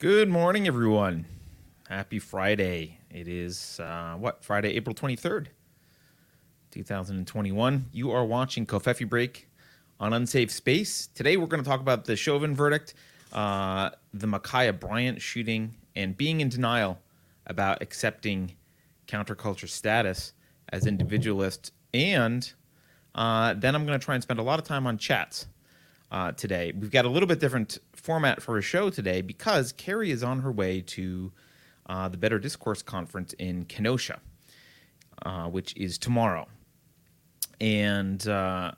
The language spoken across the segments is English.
Good morning, everyone. Happy Friday. It is, uh, what, Friday, April 23rd, 2021. You are watching Covfefe Break on Unsafe Space. Today, we're going to talk about the Chauvin verdict, uh, the Ma'Khia Bryant shooting, and being in denial about accepting counterculture status as individualist. And uh, then I'm going to try and spend a lot of time on chats uh, today. We've got a little bit different format for a show today because Keri is on her way to uh, the Better Discourse Conference in Kenosha, uh, which is tomorrow. And, uh,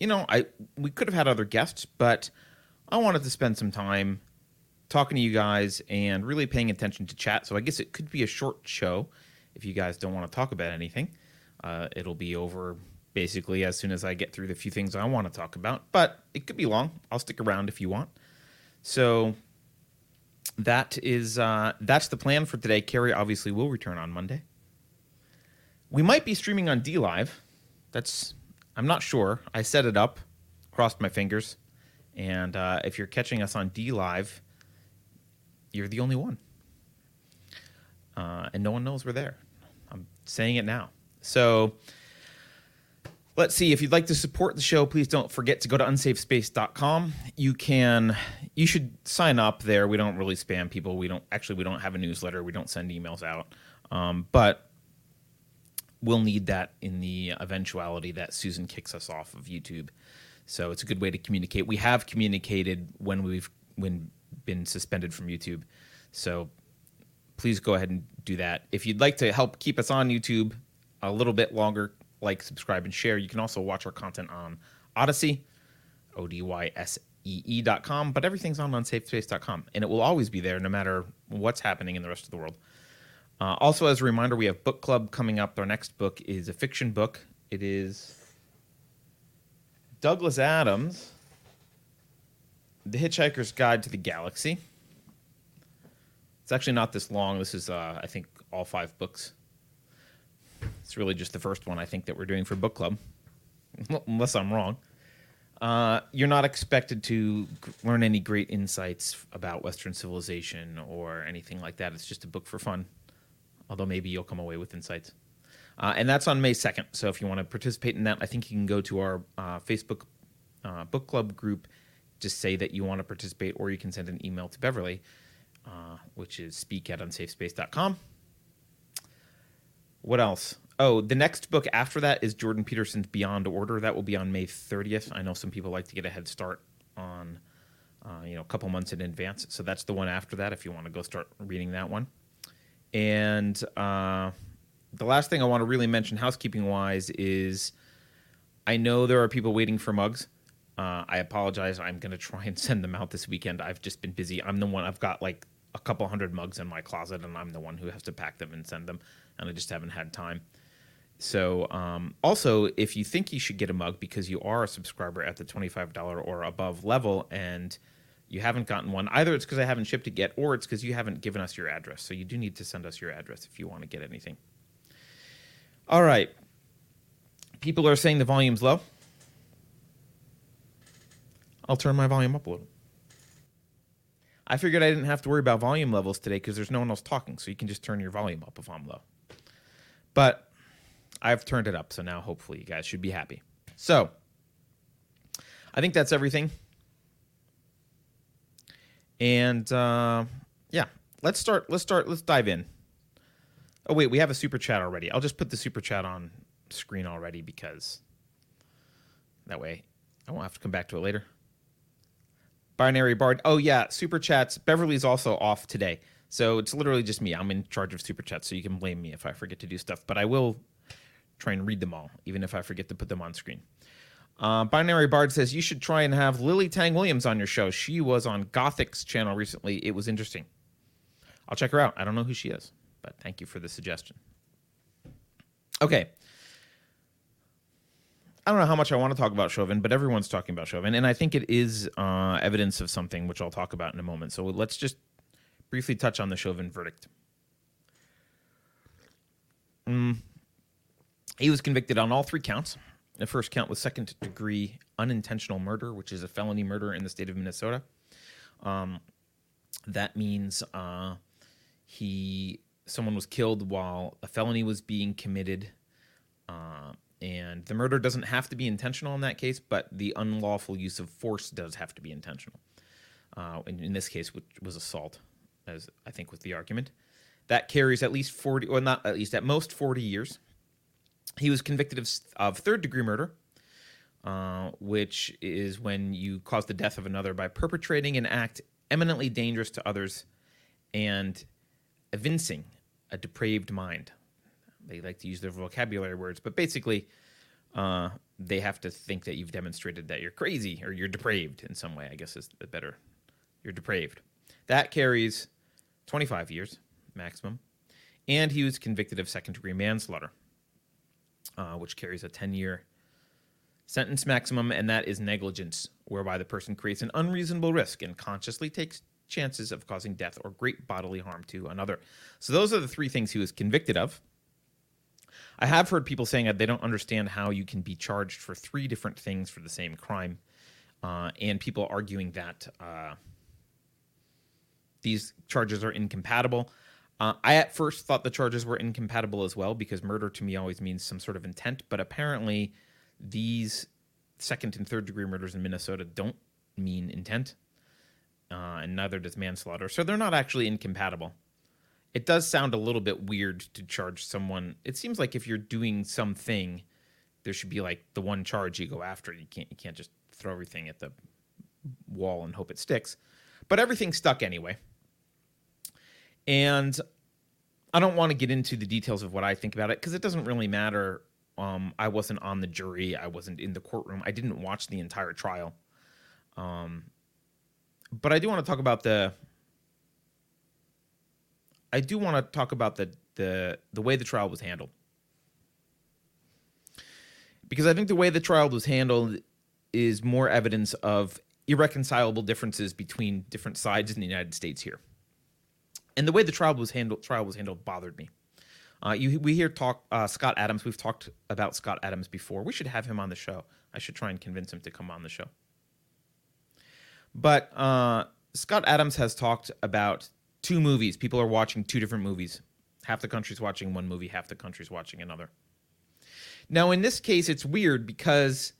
you know, I we could have had other guests, but I wanted to spend some time talking to you guys and really paying attention to chat. So I guess it could be a short show if you guys don't want to talk about anything. Uh, it'll be over basically as soon as I get through the few things I want to talk about, but it could be long. I'll stick around if you want. So that is uh, that's the plan for today. Keri obviously will return on Monday. We might be streaming on DLive. That's I'm not sure. I set it up, crossed my fingers, and uh, if you're catching us on DLive, you're the only one, uh, and no one knows we're there. I'm saying it now. So let's see if you'd like to support the show please don't forget to go to unsafespace.com you can you should sign up there. We don't really spam people. We don't actually we don't have a newsletter. We don't send emails out. Um, but we'll need that in the eventuality that susan kicks us off of youtube. So it's a good way to communicate. We have communicated when we've when been suspended from youtube. So please go ahead and do that. If you'd like to help keep us on youtube a little bit longer like, subscribe, and share. You can also watch our content on Odysee, O D Y S E E dot com, but everything's on unsafespace.com, and it will always be there no matter what's happening in the rest of the world. Uh, also, as a reminder, we have book club coming up. Our next book is a fiction book. It is Douglas Adams, The Hitchhiker's Guide to the Galaxy. It's actually not this long. This is, uh, I think, all five books. It's really just the first one I think that we're doing for book club, unless I'm wrong. Uh, you're not expected to learn any great insights about Western civilization or anything like that. It's just a book for fun, although maybe you'll come away with insights. Uh, and that's on May 2nd. So if you want to participate in that, I think you can go to our uh, Facebook uh, book club group, just say that you want to participate, or you can send an email to Beverly, uh, which is speak at unsafespace.com. What else? Oh, the next book after that is Jordan Peterson's Beyond Order. That will be on May 30th. I know some people like to get a head start on, uh, you know, a couple months in advance. So that's the one after that if you want to go start reading that one. And uh, the last thing I want to really mention, housekeeping wise, is I know there are people waiting for mugs. Uh, I apologize. I'm going to try and send them out this weekend. I've just been busy. I'm the one, I've got like a couple hundred mugs in my closet, and I'm the one who has to pack them and send them, and I just haven't had time. So, um, also, if you think you should get a mug because you are a subscriber at the $25 or above level and you haven't gotten one, either it's because I haven't shipped it yet or it's because you haven't given us your address. So, you do need to send us your address if you want to get anything. All right. People are saying the volume's low. I'll turn my volume up a little. I figured I didn't have to worry about volume levels today because there's no one else talking, so you can just turn your volume up if I'm low. But I've turned it up, so now hopefully you guys should be happy. So, I think that's everything. And uh, yeah, let's start. Let's start. Let's dive in. Oh wait, we have a super chat already. I'll just put the super chat on screen already because that way I won't have to come back to it later. Binary Bard. Oh yeah, super chats. Beverly's also off today. So it's literally just me. I'm in charge of super chats, so you can blame me if I forget to do stuff. But I will try and read them all, even if I forget to put them on screen. Uh, Binary Bard says you should try and have Lily Tang Williams on your show. She was on Gothic's channel recently. It was interesting. I'll check her out. I don't know who she is, but thank you for the suggestion. Okay. I don't know how much I want to talk about Chauvin, but everyone's talking about Chauvin, and I think it is uh, evidence of something which I'll talk about in a moment. So let's just briefly touch on the Chauvin verdict. Mm, he was convicted on all three counts. The first count was second degree unintentional murder, which is a felony murder in the state of Minnesota. Um, that means uh, he someone was killed while a felony was being committed. Uh, and the murder doesn't have to be intentional in that case, but the unlawful use of force does have to be intentional. Uh, in, in this case, which was assault, as I think was the argument. That carries at least 40, or not at least, at most 40 years. He was convicted of, of third degree murder, uh, which is when you cause the death of another by perpetrating an act eminently dangerous to others and evincing a depraved mind. They like to use their vocabulary words, but basically, uh, they have to think that you've demonstrated that you're crazy or you're depraved in some way, I guess is the better. You're depraved. That carries 25 years maximum. And he was convicted of second degree manslaughter, uh, which carries a 10 year sentence maximum, and that is negligence, whereby the person creates an unreasonable risk and consciously takes chances of causing death or great bodily harm to another. So those are the three things he was convicted of. I have heard people saying that they don't understand how you can be charged for three different things for the same crime, uh, and people arguing that uh, these charges are incompatible. Uh, I at first thought the charges were incompatible as well because murder to me always means some sort of intent, but apparently these second and third degree murders in Minnesota don't mean intent, uh, and neither does manslaughter. So they're not actually incompatible. It does sound a little bit weird to charge someone. It seems like if you're doing something, there should be like the one charge you go after. You can't you can't just throw everything at the wall and hope it sticks. But everything stuck anyway. And I don't want to get into the details of what I think about it because it doesn't really matter. Um, I wasn't on the jury. I wasn't in the courtroom. I didn't watch the entire trial. Um, but I do want to talk about the. I do want to talk about the the the way the trial was handled because I think the way the trial was handled is more evidence of irreconcilable differences between different sides in the United States here and the way the trial was handled trial was handled bothered me. Uh, you, we hear talk uh, Scott Adams. We've talked about Scott Adams before. We should have him on the show. I should try and convince him to come on the show. But uh, Scott Adams has talked about two movies. People are watching two different movies. Half the country's watching one movie, half the country's watching another. Now, in this case, it's weird because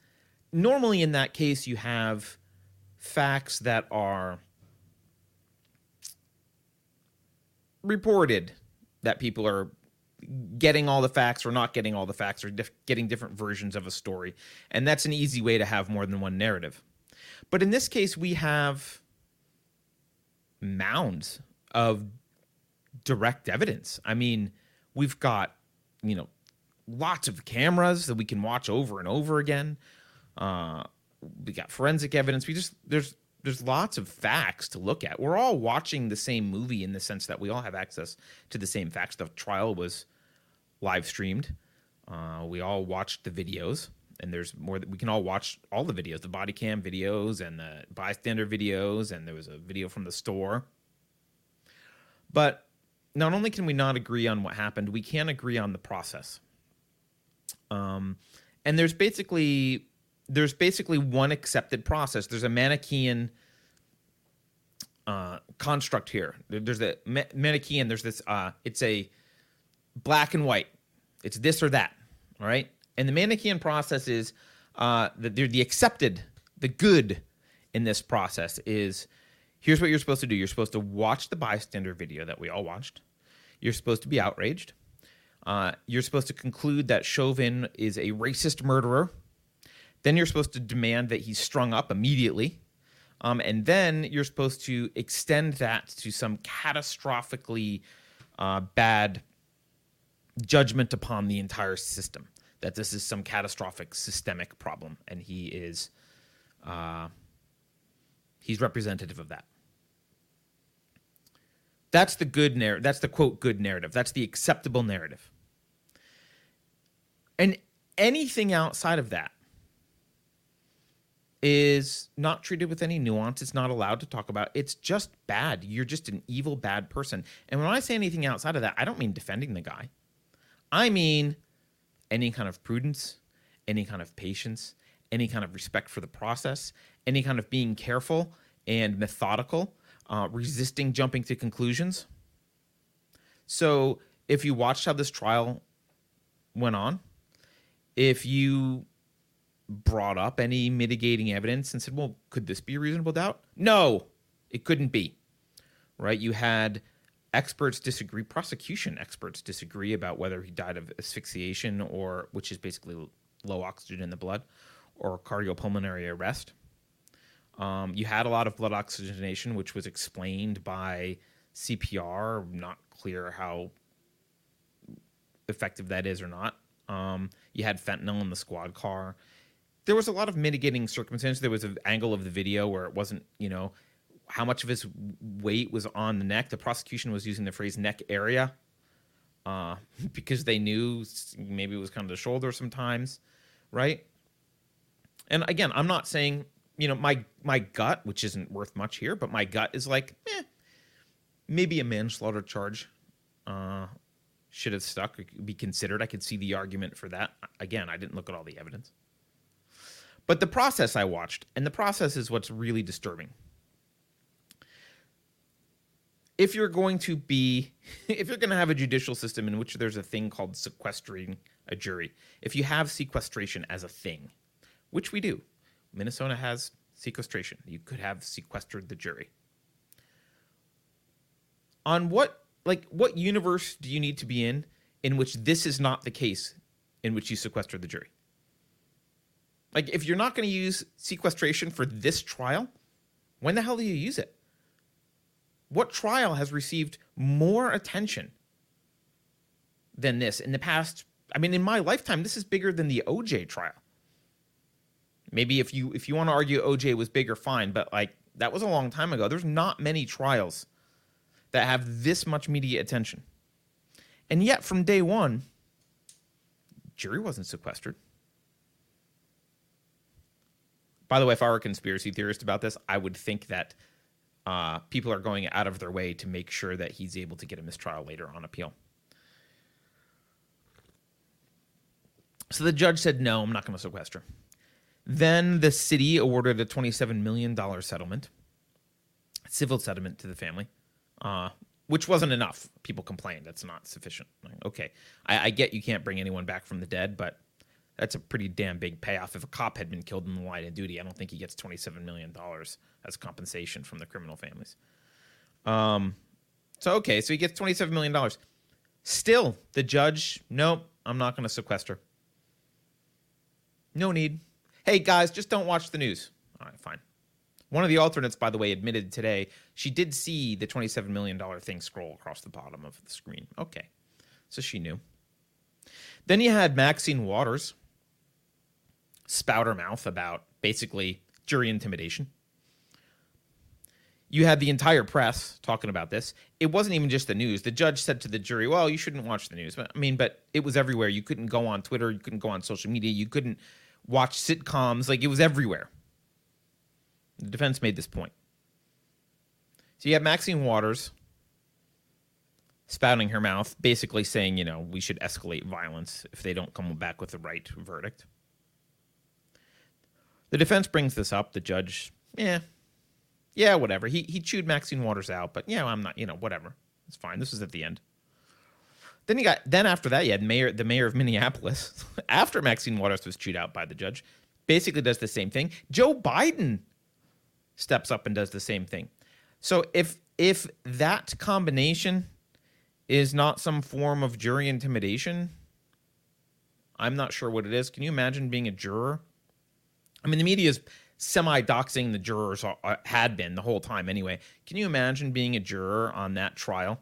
normally in that case, you have facts that are reported that people are getting all the facts or not getting all the facts or getting different versions of a story. And that's an easy way to have more than one narrative. But in this case, we have mounds of direct evidence. I mean, we've got, you know, lots of cameras that we can watch over and over again. Uh, we got forensic evidence. We just, there's, there's lots of facts to look at. We're all watching the same movie in the sense that we all have access to the same facts. The trial was live streamed. Uh, we all watched the videos, and there's more that we can all watch all the videos, the body cam videos and the bystander videos, and there was a video from the store. But not only can we not agree on what happened, we can't agree on the process. Um, and there's basically there's basically one accepted process. There's a Manichaean uh, construct here. There's a Manichaean. There's this. Uh, it's a black and white. It's this or that. All right. And the Manichaean process is uh, the, the accepted, the good in this process is here's what you're supposed to do. You're supposed to watch the bystander video that we all watched. You're supposed to be outraged. Uh, you're supposed to conclude that Chauvin is a racist murderer then you're supposed to demand that he's strung up immediately. Um, and then you're supposed to extend that to some catastrophically uh, bad judgment upon the entire system. That this is some catastrophic systemic problem, and he is uh, he's representative of that. That's the good narrative. That's the quote good narrative. That's the acceptable narrative. And anything outside of that is not treated with any nuance. It's not allowed to talk about. It's just bad. You're just an evil, bad person. And when I say anything outside of that, I don't mean defending the guy. I mean any kind of prudence, any kind of patience, any kind of respect for the process, any kind of being careful and methodical uh, resisting jumping to conclusions. So if you watched how this trial went on, if you brought up any mitigating evidence and said, well, could this be a reasonable doubt? No, it couldn't be. Right? You had experts disagree, prosecution experts disagree about whether he died of asphyxiation or, which is basically low oxygen in the blood, or cardiopulmonary arrest. Um, you had a lot of blood oxygenation, which was explained by CPR. Not clear how effective that is or not. Um, you had fentanyl in the squad car. There was a lot of mitigating circumstances. There was an angle of the video where it wasn't, you know, how much of his weight was on the neck. The prosecution was using the phrase neck area uh, because they knew maybe it was kind of the shoulder sometimes, right? And again, I'm not saying you know my my gut, which isn't worth much here, but my gut is like, eh, maybe a manslaughter charge uh, should have stuck, be considered. I could see the argument for that. Again, I didn't look at all the evidence, but the process I watched, and the process is what's really disturbing. If you're going to be, if you're going to have a judicial system in which there's a thing called sequestering a jury, if you have sequestration as a thing, which we do, Minnesota has sequestration. You could have sequestered the jury. On what like what universe do you need to be in in which this is not the case in which you sequester the jury? Like if you're not going to use sequestration for this trial, when the hell do you use it? What trial has received more attention than this in the past? I mean, in my lifetime, this is bigger than the OJ trial. Maybe if you if you want to argue OJ was bigger, fine, but like that was a long time ago. There's not many trials that have this much media attention. And yet from day 1, jury wasn't sequestered. By the way, if I were a conspiracy theorist about this, I would think that uh, people are going out of their way to make sure that he's able to get a mistrial later on appeal. So the judge said, no, I'm not going to sequester. Then the city awarded a $27 million settlement, civil settlement to the family, uh, which wasn't enough. People complained that's not sufficient. Like, okay, I, I, get you can't bring anyone back from the dead, but that's a pretty damn big payoff. If a cop had been killed in the line of duty, I don't think he gets $27 million as compensation from the criminal families. Um, so, okay, so he gets $27 million. Still, the judge, nope, I'm not going to sequester. No need. Hey, guys, just don't watch the news. All right, fine. One of the alternates, by the way, admitted today she did see the $27 million thing scroll across the bottom of the screen. Okay. So she knew. Then you had Maxine Waters spout her mouth about basically jury intimidation. You had the entire press talking about this. It wasn't even just the news. The judge said to the jury, "Well, you shouldn't watch the news." I mean, but it was everywhere. You couldn't go on Twitter. You couldn't go on social media. You couldn't watch sitcoms. Like it was everywhere. The defense made this point. So you have Maxine Waters spouting her mouth, basically saying, you know, we should escalate violence if they don't come back with the right verdict. The defense brings this up. The judge, yeah, yeah, whatever. He he chewed Maxine Waters out, but yeah, I'm not, you know, whatever. It's fine. This was at the end. Then you got then after that you had mayor the mayor of Minneapolis after Maxine Waters was chewed out by the judge basically does the same thing. Joe Biden steps up and does the same thing. So if if that combination is not some form of jury intimidation, I'm not sure what it is. Can you imagine being a juror? I mean, the media is semi doxing the jurors uh, had been the whole time anyway. Can you imagine being a juror on that trial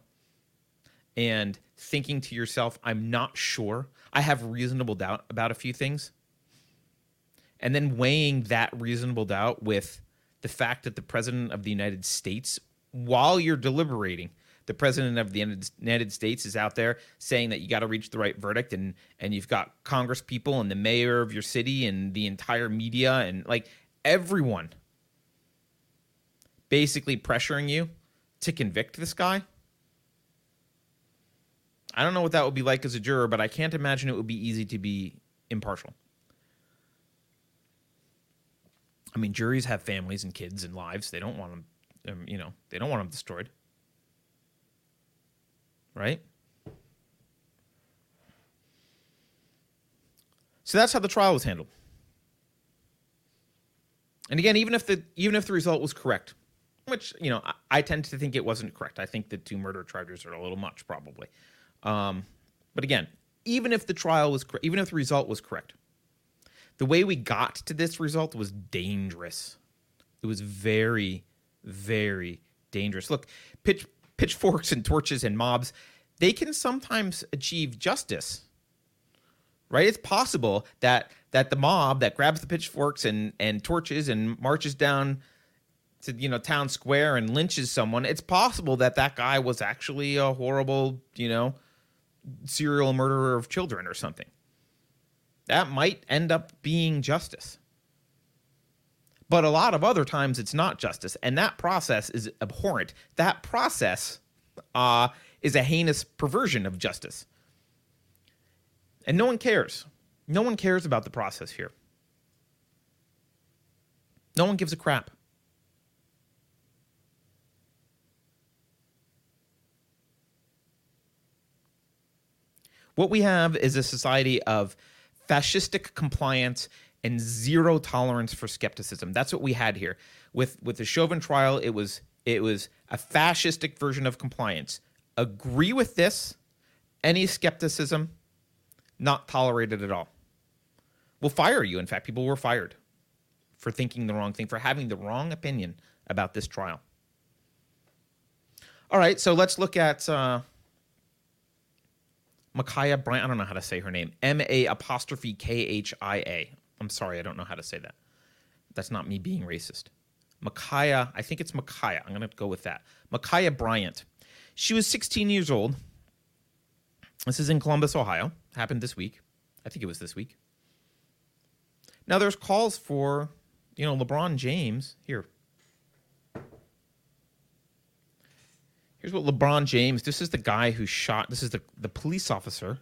and thinking to yourself, I'm not sure. I have reasonable doubt about a few things. And then weighing that reasonable doubt with the fact that the president of the United States, while you're deliberating, the president of the United States is out there saying that you got to reach the right verdict, and and you've got Congress people and the mayor of your city and the entire media and like everyone basically pressuring you to convict this guy. I don't know what that would be like as a juror, but I can't imagine it would be easy to be impartial. I mean, juries have families and kids and lives. They don't want them, Um, you know, they don't want them destroyed. Right? So that's how the trial was handled. And again, even if the even if the result was correct, which you know I, I tend to think it wasn't correct. I think the two murder charges are a little much, probably. Um, but again, even if the trial was even if the result was correct, the way we got to this result was dangerous. It was very, very dangerous. Look, pitch, pitchforks and torches and mobs, they can sometimes achieve justice right? It's possible that that the mob that grabs the pitchforks and and torches and marches down to you know town square and lynches someone. It's possible that that guy was actually a horrible you know serial murderer of children or something. That might end up being justice. But a lot of other times it's not justice, and that process is abhorrent. That process uh, is a heinous perversion of justice and no one cares. No one cares about the process here. No one gives a crap. What we have is a society of fascistic compliance and zero tolerance for skepticism. That's what we had here. With with the Chauvin trial, it was it was a fascistic version of compliance. Agree with this, any skepticism, not tolerated at all. We'll fire you. In fact, people were fired for thinking the wrong thing, for having the wrong opinion about this trial. All right, so let's look at uh, Ma'Khia Bryant. I don't know how to say her name. M A apostrophe K H I A. I'm sorry, I don't know how to say that. That's not me being racist. Ma'Khia, I think it's Ma'Khia. I'm going to go with that. Ma'Khia Bryant. She was 16 years old. This is in Columbus, Ohio happened this week. I think it was this week. Now there's calls for, you know, LeBron James here. Here's what LeBron James, this is the guy who shot, this is the, the police officer,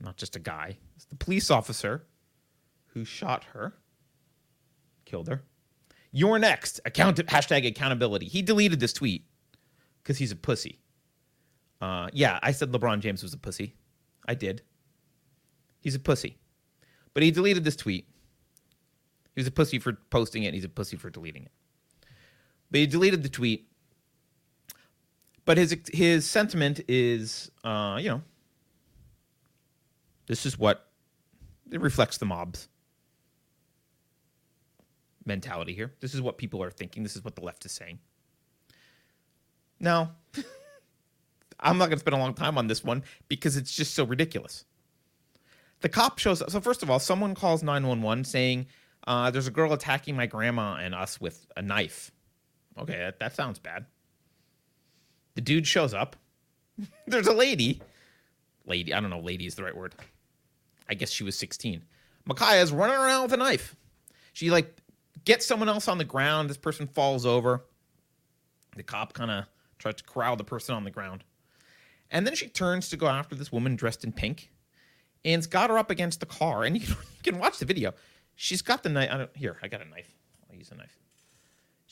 not just a guy, it's the police officer who shot her, killed her. You're next. Account hashtag accountability. He deleted this tweet because he's a pussy. Uh, yeah, I said LeBron James was a pussy. I did. He's a pussy. But he deleted this tweet. He was a pussy for posting it, and he's a pussy for deleting it. But he deleted the tweet. But his his sentiment is, uh, you know, this is what it reflects the mob's mentality here. This is what people are thinking. This is what the left is saying. Now, I'm not going to spend a long time on this one because it's just so ridiculous. The cop shows up. So, first of all, someone calls 911 saying, uh, There's a girl attacking my grandma and us with a knife. Okay, that, that sounds bad. The dude shows up. There's a lady. Lady, I don't know, lady is the right word. I guess she was 16. is running around with a knife. She like gets someone else on the ground. This person falls over. The cop kind of tries to corral the person on the ground. And then she turns to go after this woman dressed in pink and's got her up against the car. And you can, you can watch the video. She's got the knife. I don't, here, I got a knife. I'll use a knife.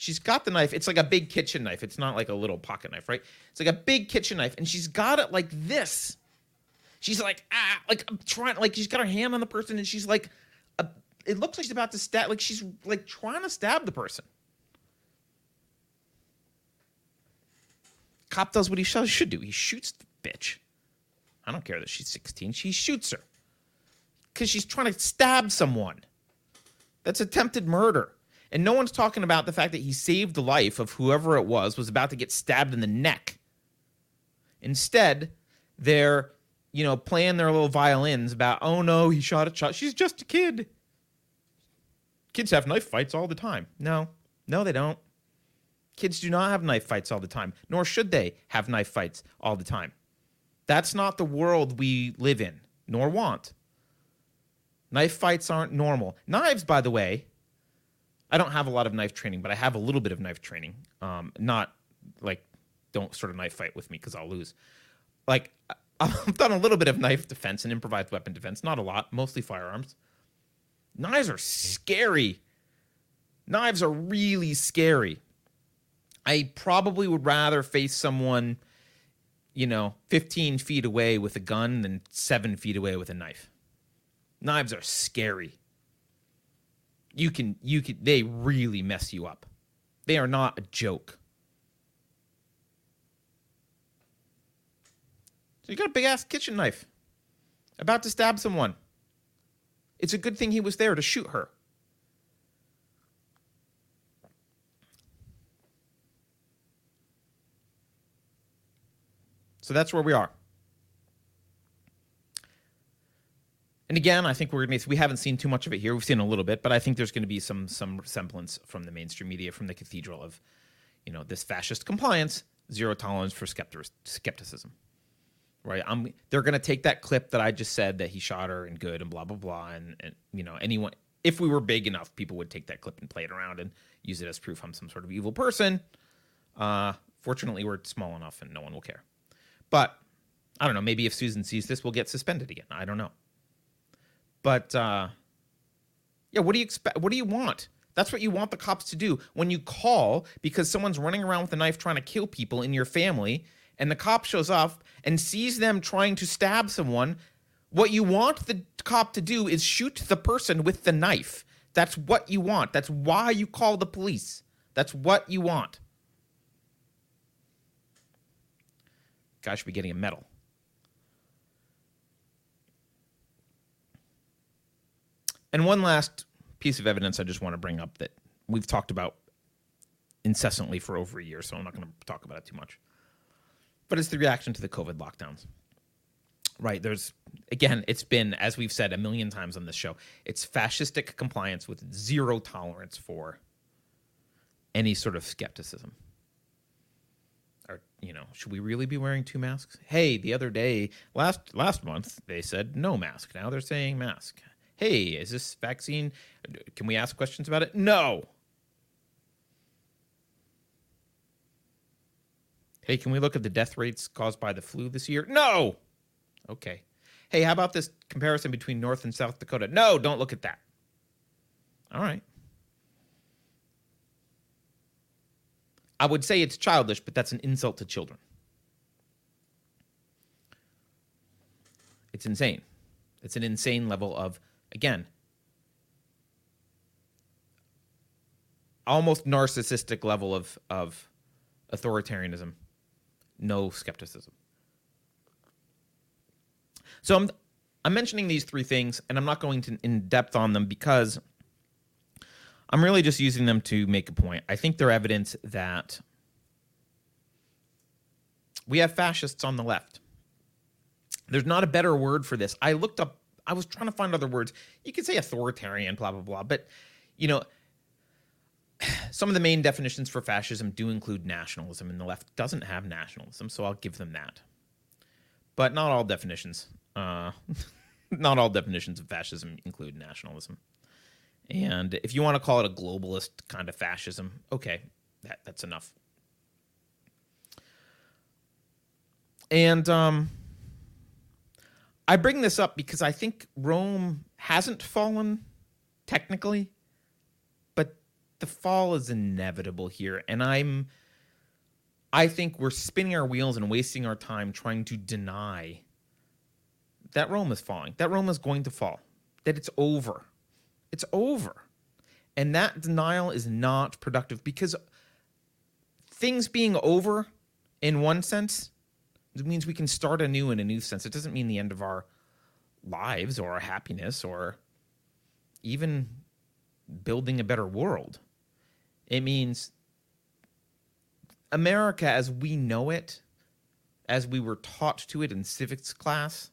She's got the knife. It's like a big kitchen knife. It's not like a little pocket knife, right? It's like a big kitchen knife. And she's got it like this. She's like, ah, like I'm trying, like she's got her hand on the person and she's like, a, it looks like she's about to stab, like she's like trying to stab the person. Cop does what he should do. He shoots the bitch. I don't care that she's 16. She shoots her because she's trying to stab someone. That's attempted murder. And no one's talking about the fact that he saved the life of whoever it was, was about to get stabbed in the neck. Instead, they're, you know, playing their little violins about, oh no, he shot a shot. She's just a kid. Kids have knife fights all the time. No, no, they don't. Kids do not have knife fights all the time, nor should they have knife fights all the time. That's not the world we live in, nor want. Knife fights aren't normal. Knives, by the way, I don't have a lot of knife training, but I have a little bit of knife training. Um, not like don't sort of knife fight with me because I'll lose. Like I've done a little bit of knife defense and improvised weapon defense, not a lot, mostly firearms. Knives are scary. Knives are really scary. I probably would rather face someone, you know, 15 feet away with a gun than seven feet away with a knife. Knives are scary. You can, you can, they really mess you up. They are not a joke. So you got a big ass kitchen knife about to stab someone. It's a good thing he was there to shoot her. So that's where we are. And again, I think we're to we haven't seen too much of it here. We've seen a little bit, but I think there's going to be some some semblance from the mainstream media, from the cathedral of, you know, this fascist compliance, zero tolerance for skepticism. Right? I'm they're going to take that clip that I just said that he shot her and good and blah blah blah and and you know, anyone if we were big enough, people would take that clip and play it around and use it as proof I'm some sort of evil person. Uh, fortunately, we're small enough and no one will care. But I don't know. Maybe if Susan sees this, we'll get suspended again. I don't know. But uh, yeah, what do you expect? What do you want? That's what you want the cops to do when you call because someone's running around with a knife trying to kill people in your family, and the cop shows up and sees them trying to stab someone. What you want the cop to do is shoot the person with the knife. That's what you want. That's why you call the police. That's what you want. Guy should be getting a medal. And one last piece of evidence I just want to bring up that we've talked about incessantly for over a year, so I'm not going to talk about it too much. But it's the reaction to the COVID lockdowns. Right. There's, again, it's been, as we've said a million times on this show, it's fascistic compliance with zero tolerance for any sort of skepticism or you know should we really be wearing two masks hey the other day last last month they said no mask now they're saying mask hey is this vaccine can we ask questions about it? No. Hey can we look at the death rates caused by the flu this year? No. Okay. Hey how about this comparison between north and south dakota? No don't look at that. All right. I would say it's childish, but that's an insult to children. It's insane. It's an insane level of, again, almost narcissistic level of, of authoritarianism, no skepticism. So I'm, I'm mentioning these three things, and I'm not going to in depth on them because I'm really just using them to make a point. I think they're evidence that we have fascists on the left. There's not a better word for this. I looked up, I was trying to find other words. You could say authoritarian, blah, blah, blah. But, you know, some of the main definitions for fascism do include nationalism, and the left doesn't have nationalism, so I'll give them that. But not all definitions, uh, not all definitions of fascism include nationalism. And if you want to call it a globalist kind of fascism, okay, that, that's enough. And um, I bring this up because I think Rome hasn't fallen technically, but the fall is inevitable here. And I'm, I think we're spinning our wheels and wasting our time trying to deny that Rome is falling, that Rome is going to fall, that it's over it's over. And that denial is not productive because things being over in one sense it means we can start anew in a new sense. It doesn't mean the end of our lives or our happiness or even building a better world. It means America as we know it, as we were taught to it in civics class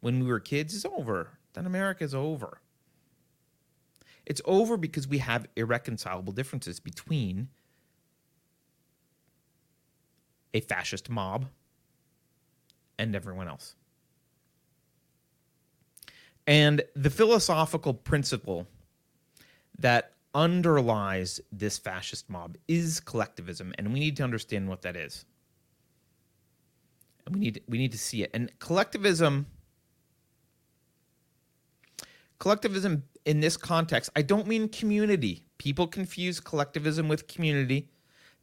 when we were kids, is over. Then America is over. It's over because we have irreconcilable differences between a fascist mob and everyone else. And the philosophical principle that underlies this fascist mob is collectivism, and we need to understand what that is. And we need we need to see it. And collectivism collectivism in this context, I don't mean community. People confuse collectivism with community.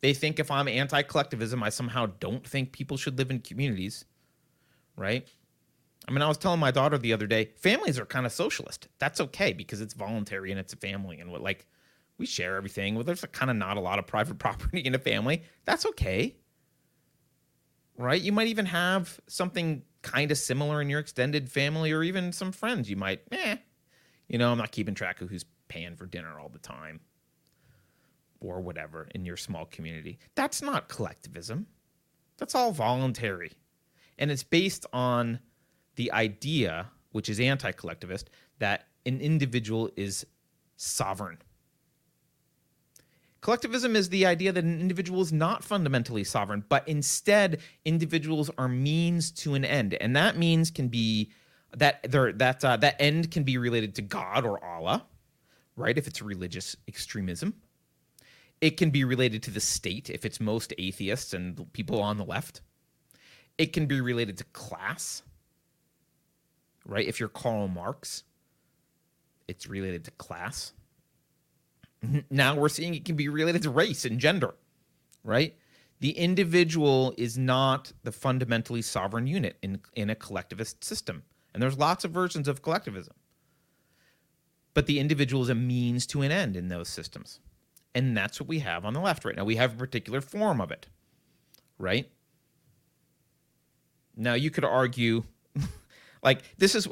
They think if I'm anti collectivism, I somehow don't think people should live in communities, right? I mean, I was telling my daughter the other day, families are kind of socialist. That's okay because it's voluntary and it's a family and what like we share everything. Well, there's kind of not a lot of private property in a family. That's okay. Right? You might even have something kind of similar in your extended family or even some friends. You might, eh, you know, I'm not keeping track of who's paying for dinner all the time or whatever in your small community. That's not collectivism. That's all voluntary. And it's based on the idea, which is anti collectivist, that an individual is sovereign. Collectivism is the idea that an individual is not fundamentally sovereign, but instead individuals are means to an end, and that means can be that there that uh, that end can be related to God or Allah, right? If it's religious extremism, it can be related to the state if it's most atheists and people on the left. It can be related to class, right? If you're Karl Marx, it's related to class. Now we're seeing it can be related to race and gender, right? The individual is not the fundamentally sovereign unit in, in a collectivist system. And there's lots of versions of collectivism. But the individual is a means to an end in those systems. And that's what we have on the left right now. We have a particular form of it, right? Now, you could argue, like, this is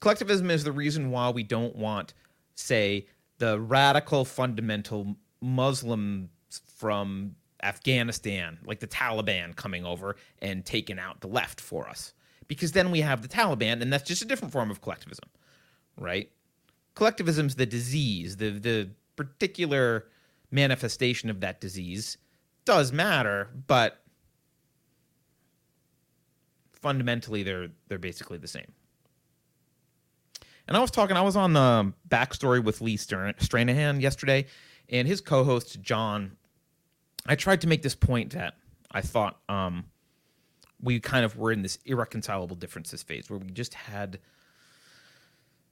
collectivism is the reason why we don't want, say, the radical fundamental Muslims from Afghanistan, like the Taliban coming over and taking out the left for us. Because then we have the Taliban, and that's just a different form of collectivism, right? Collectivism's the disease, the the particular manifestation of that disease does matter, but fundamentally they're they're basically the same. And I was talking, I was on the backstory with Lee Stranahan yesterday, and his co-host John. I tried to make this point that I thought um, we kind of were in this irreconcilable differences phase where we just had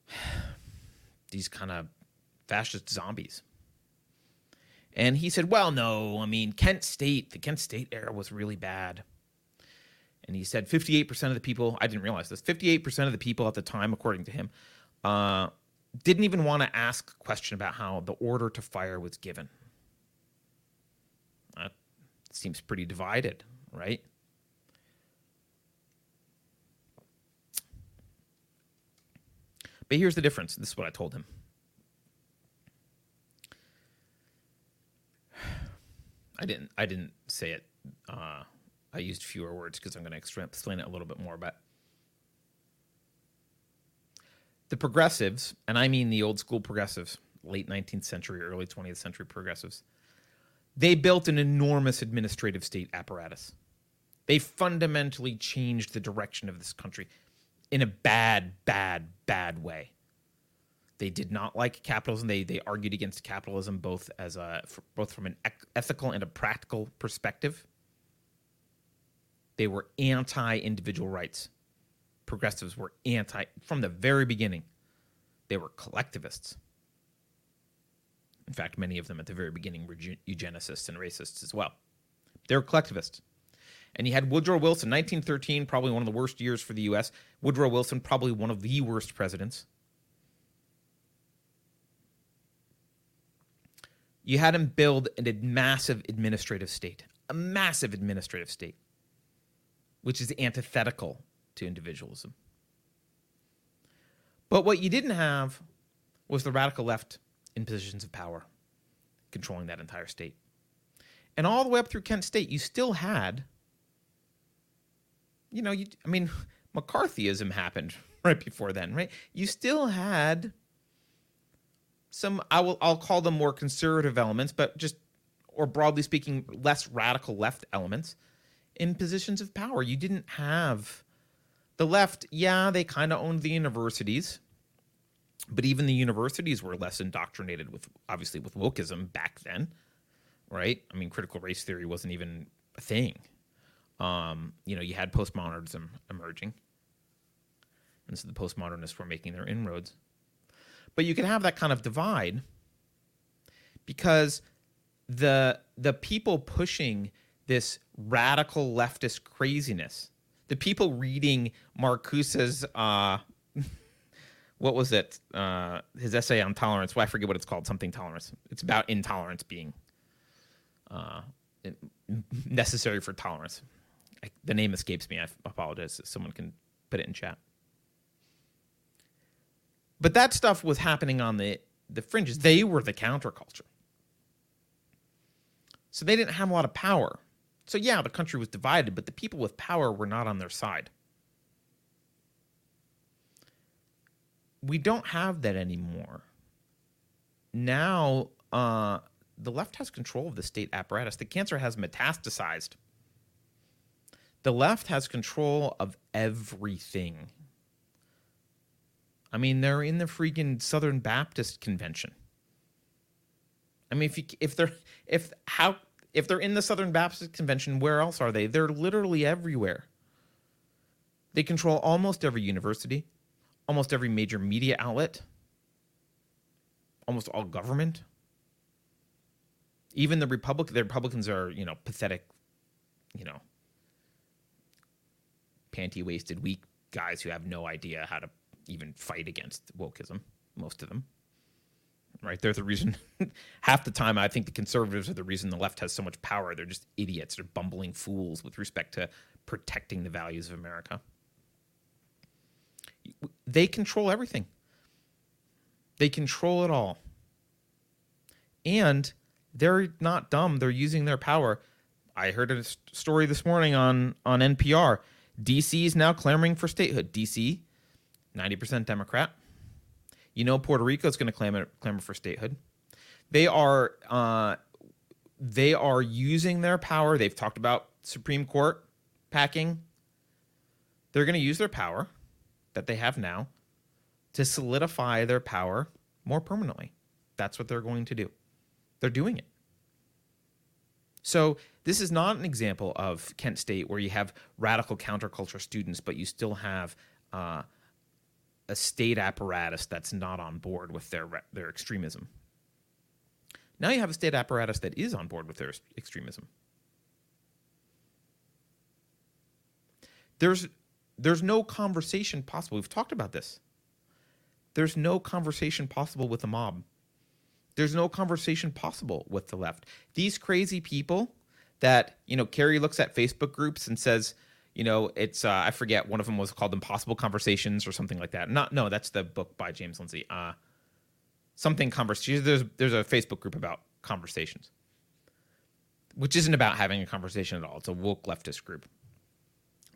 these kind of fascist zombies. And he said, "Well, no, I mean Kent State, the Kent State era was really bad." And he said 58% of the people, I didn't realize this, 58% of the people at the time, according to him, uh, didn't even want to ask a question about how the order to fire was given. That seems pretty divided, right? But here's the difference. This is what I told him. I didn't. I didn't say it. Uh, I used fewer words because I'm going to explain it a little bit more. But the progressives, and I mean the old school progressives, late 19th century, early 20th century progressives, they built an enormous administrative state apparatus. They fundamentally changed the direction of this country in a bad, bad, bad way. They did not like capitalism. They they argued against capitalism both as a both from an ethical and a practical perspective. They were anti-individual rights progressives were anti from the very beginning. They were collectivists. In fact, many of them at the very beginning were eugenicists and racists as well. They were collectivists. And you had Woodrow Wilson, 1913, probably one of the worst years for the U.S. Woodrow Wilson, probably one of the worst presidents. You had him build a massive administrative state, a massive administrative state, which is antithetical to individualism. But what you didn't have was the radical left in positions of power, controlling that entire state. And all the way up through Kent State, you still had, you know, you, I mean, McCarthyism happened right before then, right? You still had some, I will, I'll call them more conservative elements, but just, or broadly speaking, less radical left elements in positions of power. You didn't have the left, yeah, they kind of owned the universities, but even the universities were less indoctrinated with, obviously, with wokeism back then, right? I mean, critical race theory wasn't even a thing. Um, you know, you had postmodernism emerging, and so the postmodernists were making their inroads. But you can have that kind of divide because the the people pushing this radical leftist craziness, the people reading Marcuse's uh, what was it? Uh, his essay on tolerance. Well, I forget what it's called. Something tolerance. It's about intolerance being uh, necessary for tolerance. I, the name escapes me. I apologize. Someone can put it in chat. But that stuff was happening on the the fringes. They were the counterculture. So they didn't have a lot of power. So yeah, the country was divided, but the people with power were not on their side. we don't have that anymore. Now, uh, the left has control of the state apparatus. The cancer has metastasized. The left has control of everything. I mean, they're in the freaking Southern Baptist Convention. I mean, if you, if they're if how if they're in the Southern Baptist Convention, where else are they? They're literally everywhere. They control almost every university almost every major media outlet, almost all government. Even the Republic, the Republicans are, you know, pathetic, you know, panty waisted, weak guys who have no idea how to even fight against wokeism, most of them. Right? They're the reason, half the time, I think the conservatives are the reason the left has so much power. They're just idiots. They're bumbling fools with respect to protecting the values of America they control everything. They control it all. And they're not dumb. They're using their power. I heard a story this morning on, on NPR. DC is now clamoring for statehood. DC, 90% Democrat. You know Puerto Rico is going to clamor, clamor for statehood. They are uh, they are using their power. They've talked about Supreme Court packing. They're going to use their power that they have now to solidify their power more permanently. That's what they're going to do. They're doing it. So, this is not an example of Kent State where you have radical counterculture students, but you still have uh, a state apparatus that's not on board with their, their extremism. Now you have a state apparatus that is on board with their extremism. There's there's no conversation possible. We've talked about this. There's no conversation possible with the mob. There's no conversation possible with the left. These crazy people that, you know, Keri looks at Facebook groups and says, you know, it's uh, I forget one of them was called Impossible Conversations or something like that. Not no, that's the book by James Lindsay. Uh, something conversation. There's there's a Facebook group about conversations, which isn't about having a conversation at all. It's a woke leftist group.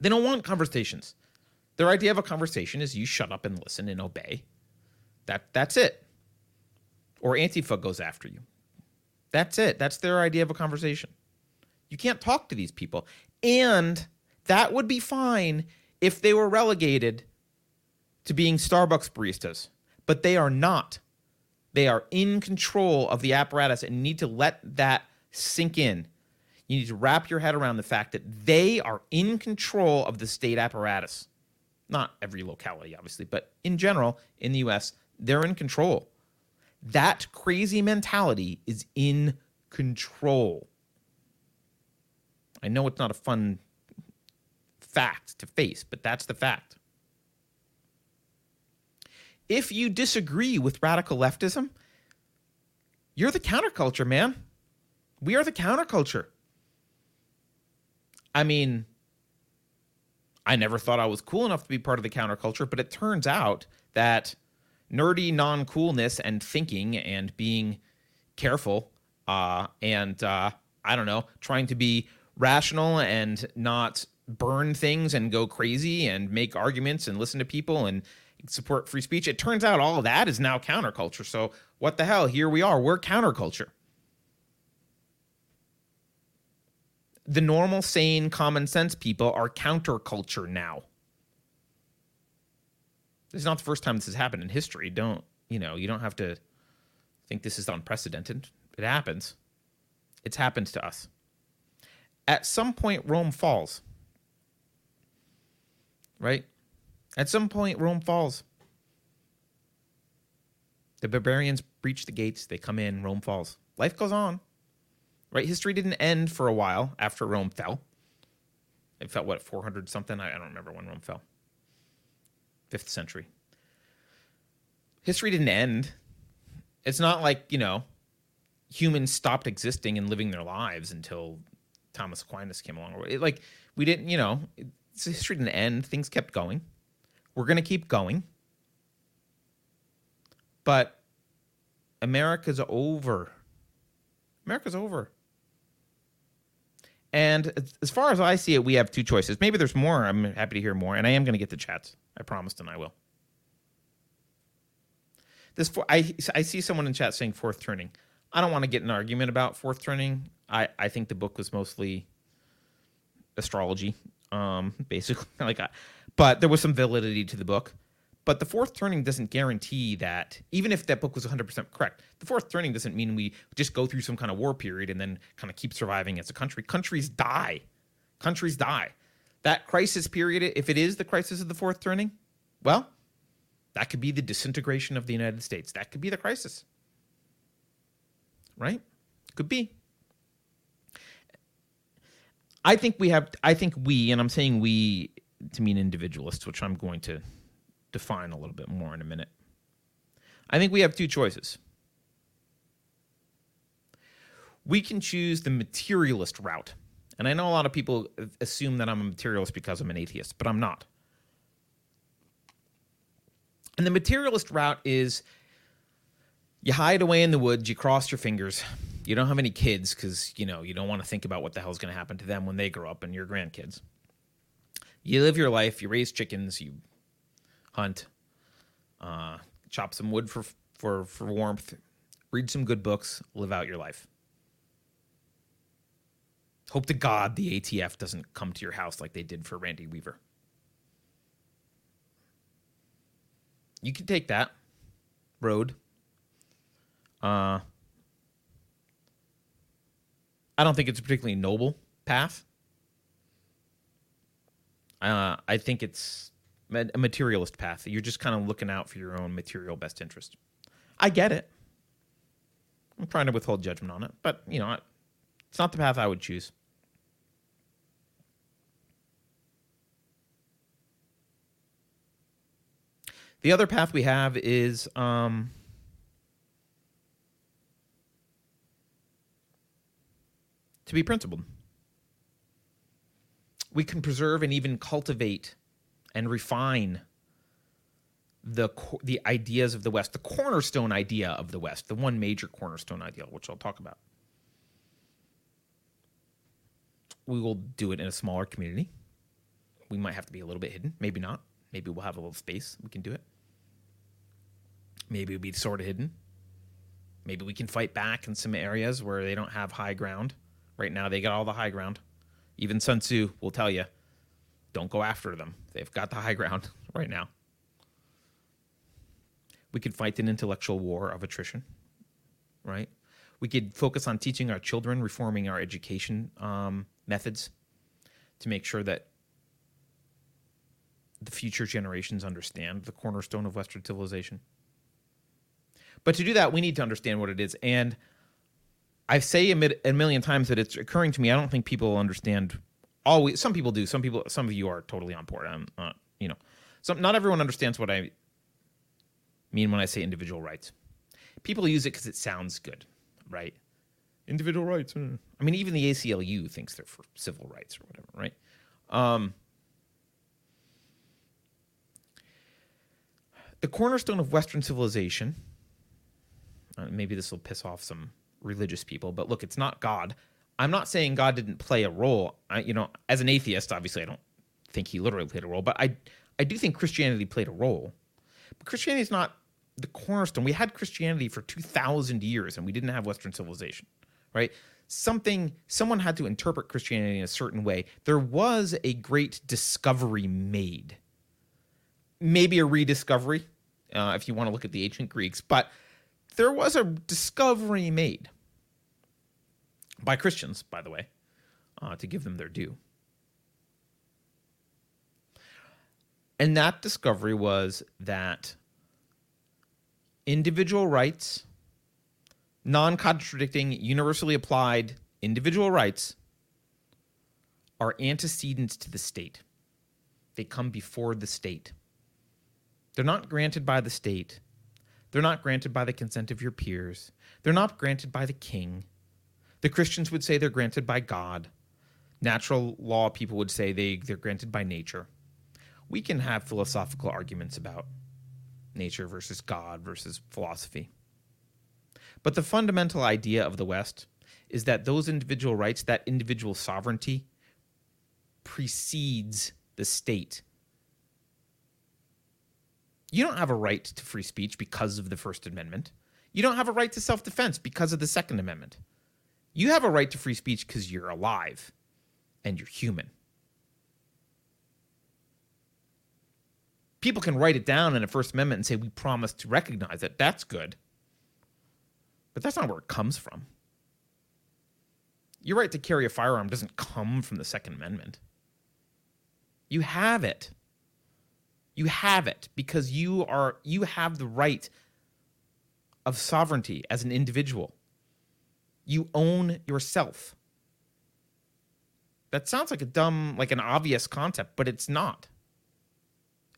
They don't want conversations. Their idea of a conversation is you shut up and listen and obey. That that's it. Or Antifa goes after you. That's it. That's their idea of a conversation. You can't talk to these people. And that would be fine if they were relegated to being Starbucks baristas, but they are not. They are in control of the apparatus and need to let that sink in. You need to wrap your head around the fact that they are in control of the state apparatus. Not every locality, obviously, but in general, in the US, they're in control. That crazy mentality is in control. I know it's not a fun fact to face, but that's the fact. If you disagree with radical leftism, you're the counterculture, man. We are the counterculture. I mean, I never thought I was cool enough to be part of the counterculture, but it turns out that nerdy non coolness and thinking and being careful uh, and uh, I don't know, trying to be rational and not burn things and go crazy and make arguments and listen to people and support free speech. It turns out all that is now counterculture. So what the hell? Here we are. We're counterculture. the normal, sane, common sense people are counterculture now. This is not the first time this has happened in history. Don't, you know, you don't have to think this is unprecedented. It happens. It's happened to us. At some point, Rome falls. Right? At some point, Rome falls. The barbarians breach the gates, they come in, Rome falls. Life goes on. right? History didn't end for a while after Rome fell. It fell, what, 400 something? I, don't remember when Rome fell. Fifth century. History didn't end. It's not like, you know, humans stopped existing and living their lives until Thomas Aquinas came along. It, like, we didn't, you know, history didn't end. Things kept going. We're going to keep going. But America's over. America's over. And as far as I see it, we have two choices. Maybe there's more. I'm happy to hear more, and I am going to get the chats. I promised, and I will. This I I see someone in chat saying fourth turning. I don't want to get an argument about fourth turning. I I think the book was mostly astrology, um, basically. like, I, but there was some validity to the book. But the fourth turning doesn't guarantee that, even if that book was 100% correct, the fourth turning doesn't mean we just go through some kind of war period and then kind of keep surviving as a country. Countries die. Countries die. That crisis period, if it is the crisis of the fourth turning, well, that could be the disintegration of the United States. That could be the crisis. Right? Could be. I think we have, I think we, and I'm saying we to mean individualists, which I'm going to define a little bit more in a minute. I think we have two choices. We can choose the materialist route. And I know a lot of people assume that I'm a materialist because I'm an atheist, but I'm not. And the materialist route is you hide away in the woods, you cross your fingers. You don't have any kids because, you know, you don't want to think about what the hell's going to happen to them when they grow up and your grandkids. You live your life, you raise chickens, you hunt, uh, chop some wood for for for warmth, read some good books, live out your life. Hope to God the ATF doesn't come to your house like they did for Randy Weaver. You can take that road. Uh, I don't think it's a particularly noble path. Uh, I think it's a materialist path. You're just kind of looking out for your own material best interest. I get it. I'm trying to withhold judgment on it, but you know, it's not the path I would choose. The other path we have is um, to be principled. We can preserve and even cultivate and refine the the ideas of the West, the cornerstone idea of the West, the one major cornerstone idea, which I'll talk about. We will do it in a smaller community. We might have to be a little bit hidden, maybe not. Maybe we'll have a little space. We can do it. Maybe we'll be sort of hidden. Maybe we can fight back in some areas where they don't have high ground. Right now, they got all the high ground. Even Sun Tzu will tell you don't go after them. They've got the high ground right now. We could fight an intellectual war of attrition, right? We could focus on teaching our children, reforming our education um, methods to make sure that the future generations understand the cornerstone of Western civilization. But to do that, we need to understand what it is. And I say a, million times that it's occurring to me. I don't think people understand always some people do some people some of you are totally on board i'm uh, you know some not everyone understands what i mean when i say individual rights people use it because it sounds good right individual rights uh. i mean even the aclu thinks they're for civil rights or whatever right um, the cornerstone of western civilization uh, maybe this will piss off some religious people but look it's not god I'm not saying God didn't play a role. I, you know, as an atheist, obviously, I don't think he literally played a role, but I, I do think Christianity played a role. But Christianity is not the cornerstone. We had Christianity for 2,000 years and we didn't have Western civilization, right? Something, someone had to interpret Christianity in a certain way. There was a great discovery made. Maybe a rediscovery, uh, if you want to look at the ancient Greeks, but there was a discovery made by Christians, by the way, uh, to give them their due. And that discovery was that individual rights, non contradicting, universally applied individual rights are antecedents to the state. They come before the state. They're not granted by the state. They're not granted by the consent of your peers. They're not granted by the king. The Christians would say they're granted by God. Natural law people would say they, they're granted by nature. We can have philosophical arguments about nature versus God versus philosophy. But the fundamental idea of the West is that those individual rights, that individual sovereignty, precedes the state. You don't have a right to free speech because of the First Amendment. You don't have a right to self defense because of the Second Amendment. You have a right to free speech because you're alive and you're human. People can write it down in a First Amendment and say, we promise to recognize it. That's good. But that's not where it comes from. Your right to carry a firearm doesn't come from the Second Amendment. You have it. You have it because you are you have the right of sovereignty as an individual. You own yourself. That sounds like a dumb, like an obvious concept, but it's not.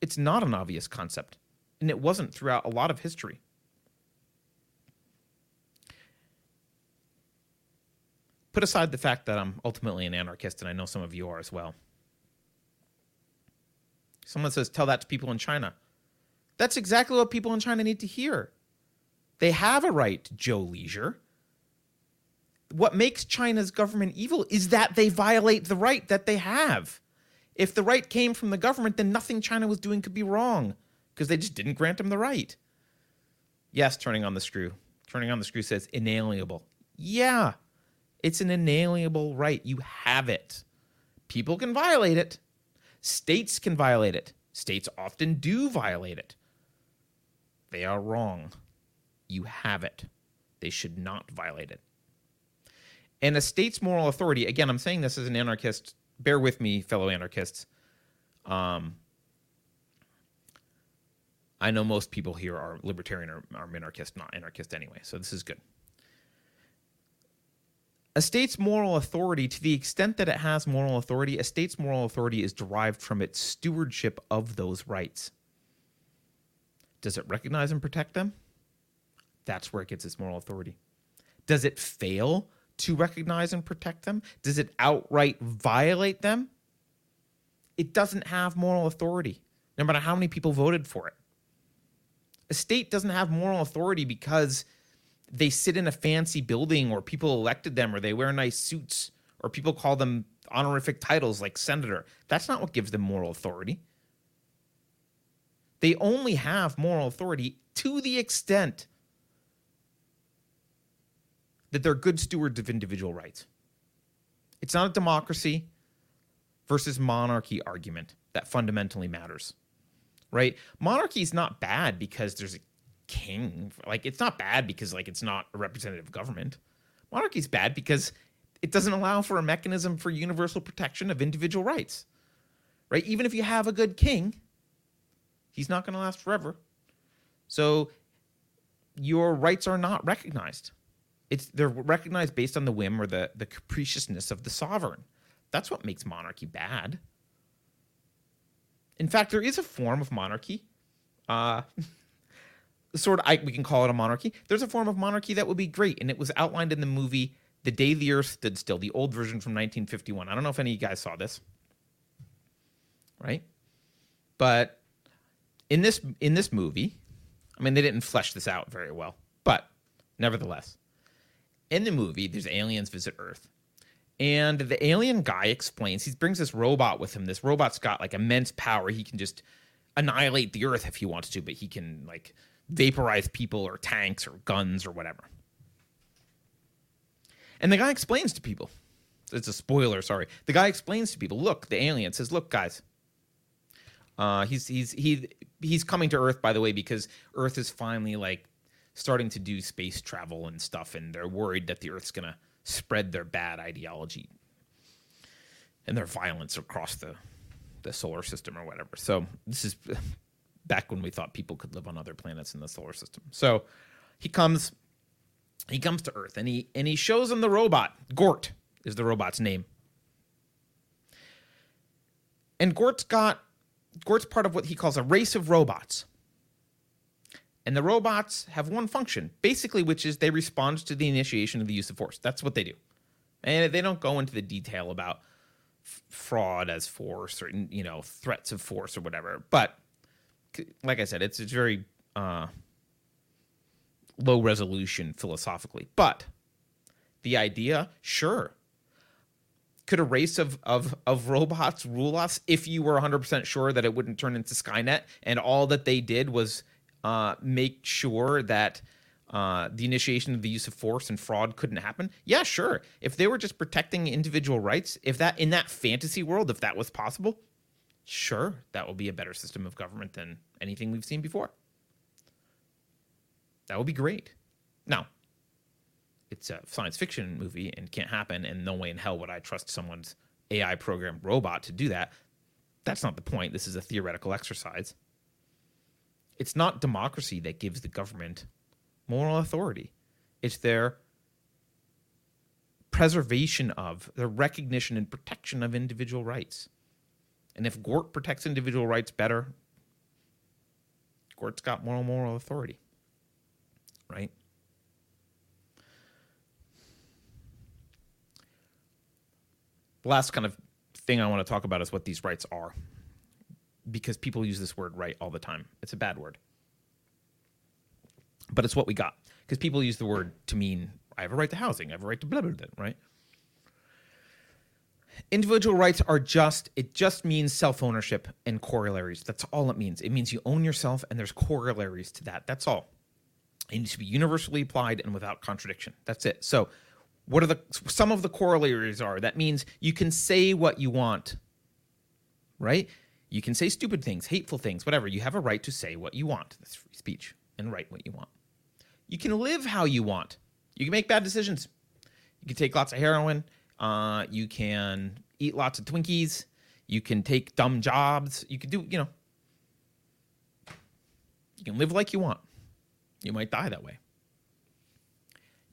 It's not an obvious concept, and it wasn't throughout a lot of history. Put aside the fact that I'm ultimately an anarchist, and I know some of you are as well. Someone says, tell that to people in China. That's exactly what people in China need to hear. They have a right to Joe Leisure. What makes China's government evil is that they violate the right that they have. If the right came from the government, then nothing China was doing could be wrong because they just didn't grant them the right. Yes, turning on the screw. Turning on the screw says inalienable. Yeah, it's an inalienable right. You have it. People can violate it. States can violate it. States often do violate it. They are wrong. You have it. They should not violate it. And a state's moral authority, again, I'm saying this as an anarchist. Bear with me, fellow anarchists. Um, I know most people here are libertarian or are minarchist, not anarchist anyway, so this is good a state's moral authority, to the extent that it has moral authority, a state's moral authority is derived from its stewardship of those rights. Does it recognize and protect them? That's where it gets its moral authority. Does it fail to recognize and protect them? Does it outright violate them? It doesn't have moral authority, no matter how many people voted for it. A state doesn't have moral authority because they sit in a fancy building or people elected them or they wear nice suits or people call them honorific titles like senator. That's not what gives them moral authority. They only have moral authority to the extent that they're good stewards of individual rights. It's not a democracy versus monarchy argument that fundamentally matters, right? Monarchy is not bad because there's a king. Like it's not bad because like it's not a representative government. Monarchy's bad because it doesn't allow for a mechanism for universal protection of individual rights. Right? Even if you have a good king, he's not going to last forever. So your rights are not recognized. It's they're recognized based on the whim or the the capriciousness of the sovereign. That's what makes monarchy bad. In fact, there is a form of monarchy. Uh, sort of I, we can call it a monarchy. There's a form of monarchy that would be great, and it was outlined in the movie "The Day the Earth Stood Still," the old version from 1951. I don't know if any of you guys saw this, right? But in this in this movie, I mean, they didn't flesh this out very well, but nevertheless, in the movie, there's aliens visit Earth. And the alien guy explains he brings this robot with him. This robot's got like immense power. He can just annihilate the Earth if he wants to, but he can like vaporize people or tanks or guns or whatever. And the guy explains to people, it's a spoiler, sorry. The guy explains to people, look, the alien says, look, guys, uh, he's he's he he's coming to Earth, by the way, because Earth is finally like starting to do space travel and stuff, and they're worried that the Earth's gonna spread their bad ideology and their violence across the the solar system or whatever. So this is back when we thought people could live on other planets in the solar system. So he comes he comes to Earth and he and he shows him the robot. Gort is the robot's name. And Gort's got Gort's part of what he calls a race of robots. And the robots have one function, basically, which is they respond to the initiation of the use of force. That's what they do. And they don't go into the detail about fraud as force or, you know, threats of force or whatever. But like I said, it's, it's very uh, low resolution philosophically. But the idea, sure. Could a race of, of, of robots rule us if you were 100% sure that it wouldn't turn into Skynet and all that they did was uh, make sure that uh, the initiation of the use of force and fraud couldn't happen? Yeah, sure. If they were just protecting individual rights, if that in that fantasy world, if that was possible, sure, that will be a better system of government than anything we've seen before. That would be great. Now, it's a science fiction movie and can't happen, and no way in hell would I trust someone's AI programmed robot to do that. That's not the point. This is a theoretical exercise. It's not democracy that gives the government moral authority, it's their preservation of, the recognition and protection of individual rights. And if Gort protects individual rights better, Gort's got moral moral authority. Right? The last kind of thing I want to talk about is what these rights are. Because people use this word right all the time. It's a bad word. But it's what we got. Because people use the word to mean I have a right to housing, I have a right to blah blah blah, right? Individual rights are just it just means self-ownership and corollaries. That's all it means. It means you own yourself and there's corollaries to that. That's all. It needs to be universally applied and without contradiction. That's it. So what are the some of the corollaries are? That means you can say what you want right? You can say stupid things hateful things whatever. You have a right to say what you want. That's free speech and write what you want. You can live how you want. You can make bad decisions. You can take lots of heroin uh, you can eat lots of Twinkies. You can take dumb jobs. You can do, you know, you can live like you want. You might die that way.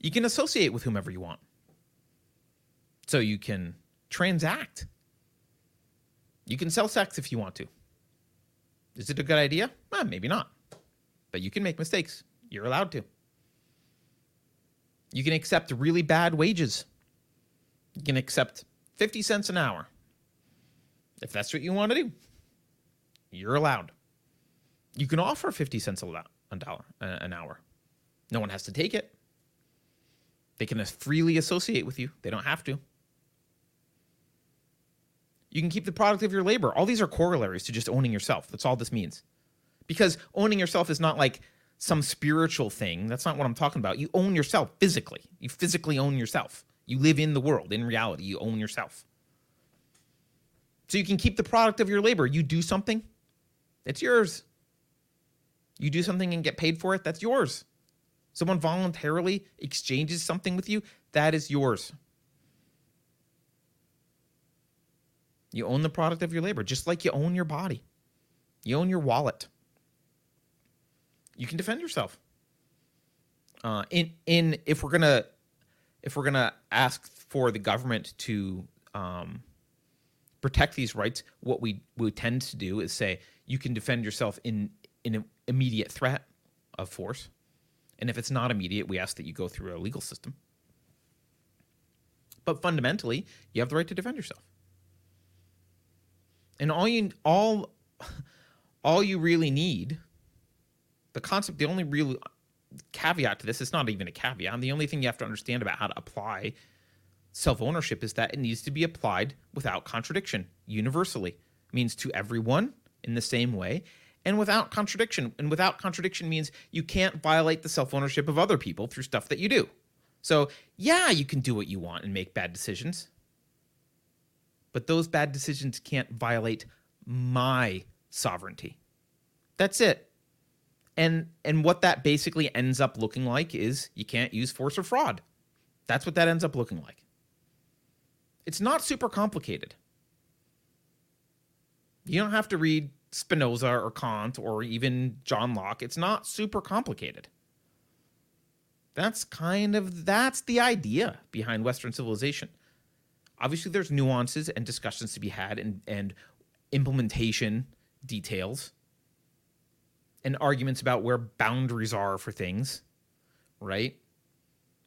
You can associate with whomever you want. So you can transact. You can sell sex if you want to. Is it a good idea? Eh, maybe not. But you can make mistakes. You're allowed to. You can accept really bad wages you can accept 50 cents an hour. If that's what you want to do, you're allowed. You can offer 50 cents a dollar an hour. No one has to take it. They can freely associate with you. They don't have to. You can keep the product of your labor. All these are corollaries to just owning yourself. That's all this means. Because owning yourself is not like some spiritual thing. That's not what I'm talking about. You own yourself physically. You physically own yourself. You live in the world. In reality, you own yourself. So you can keep the product of your labor. You do something, it's yours. You do something and get paid for it, that's yours. Someone voluntarily exchanges something with you, that is yours. You own the product of your labor, just like you own your body. You own your wallet. You can defend yourself. Uh, in in if we're gonna if we're going to ask for the government to um, protect these rights, what we, tend to do is say you can defend yourself in, in an immediate threat of force. And if it's not immediate, we ask that you go through a legal system. But fundamentally, you have the right to defend yourself. And all you all all you really need the concept the only real caveat to this it's not even a caveat and the only thing you have to understand about how to apply self-ownership is that it needs to be applied without contradiction universally. It means to everyone in the same way and without contradiction and without contradiction means you can't violate the self-ownership of other people through stuff that you do. So yeah you can do what you want and make bad decisions but those bad decisions can't violate my sovereignty. That's it and and what that basically ends up looking like is you can't use force or fraud. That's what that ends up looking like. It's not super complicated. You don't have to read Spinoza or Kant or even John Locke. It's not super complicated. That's kind of that's the idea behind Western civilization. Obviously, there's nuances and discussions to be had and, and implementation details and arguments about where boundaries are for things, right?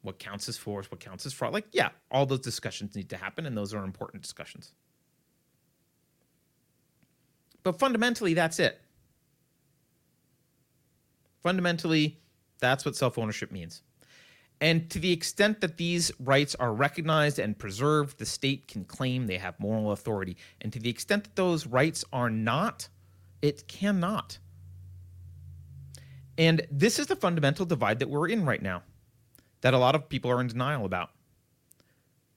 What counts as force, what counts as fraud. Like, yeah, all those discussions need to happen, and those are important discussions. But fundamentally, that's it. Fundamentally, that's what self ownership means. And to the extent that these rights are recognized and preserved, the state can claim they have moral authority. And to the extent that those rights are not, it cannot. And this is the fundamental divide that we're in right now, that a lot of people are in denial about.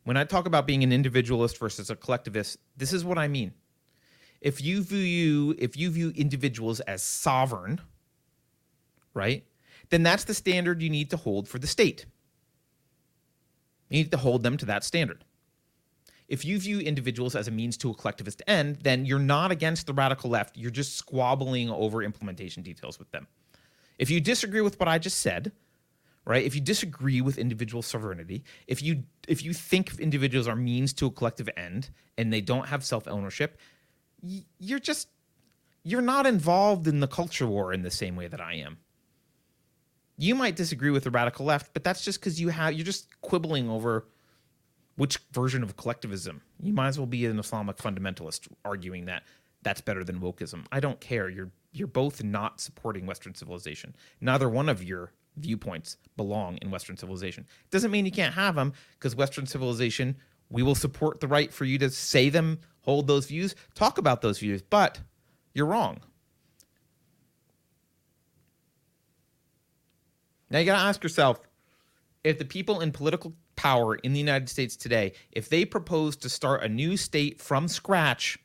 When I talk about being an individualist versus a collectivist, this is what I mean. If you view if you view individuals as sovereign, right? Then that's the standard you need to hold for the state. You need to hold them to that standard. If you view individuals as a means to a collectivist end, then you're not against the radical left. You're just squabbling over implementation details with them. If you disagree with what I just said, right? If you disagree with individual sovereignty, if you if you think individuals are means to a collective end and they don't have self-ownership, you're just you're not involved in the culture war in the same way that I am. You might disagree with the radical left, but that's just because you have you're just quibbling over which version of collectivism. You might as well be an Islamic fundamentalist arguing that that's better than wokeism. I don't care. You're you're both not supporting Western civilization. Neither one of your viewpoints belong in Western civilization. Doesn't mean you can't have them because Western civilization, we will support the right for you to say them, hold those views, talk about those views, but you're wrong. Now you got to ask yourself if the people in political power in the United States today, if they propose to start a new state from scratch,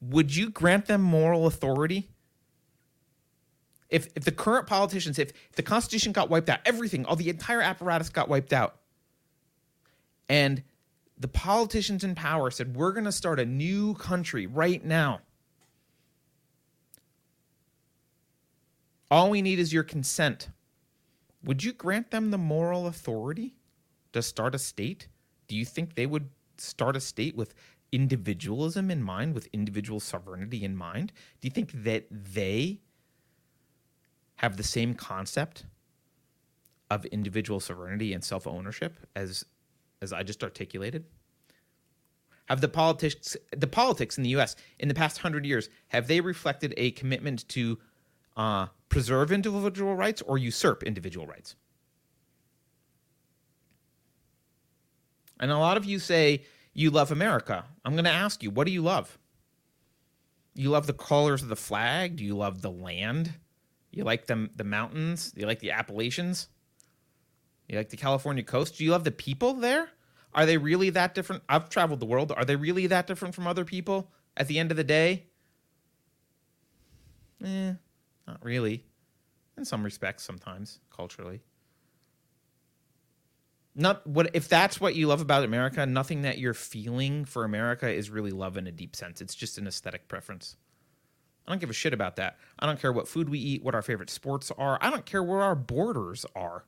would you grant them moral authority? If, if the current politicians, if, if the Constitution got wiped out, everything, all the entire apparatus got wiped out, and the politicians in power said, We're going to start a new country right now. All we need is your consent. Would you grant them the moral authority to start a state? Do you think they would start a state with individualism in mind, with individual sovereignty in mind? Do you think that they have the same concept of individual sovereignty and self ownership as as I just articulated? Have the politics the politics in the U.S. in the past hundred years have they reflected a commitment to uh, preserve individual rights or usurp individual rights? And a lot of you say you love America. I'm going to ask you, what do you love? You love the colors of the flag? Do you love the land? You like the, the mountains? Do you like the Appalachians? You like the California coast? Do you love the people there? Are they really that different? I've traveled the world. Are they really that different from other people at the end of the day? Eh, not really. In some respects, sometimes, culturally not what if that's what you love about America, nothing that you're feeling for America is really love in a deep sense. It's just an aesthetic preference. I don't give a shit about that. I don't care what food we eat, what our favorite sports are. I don't care where our borders are.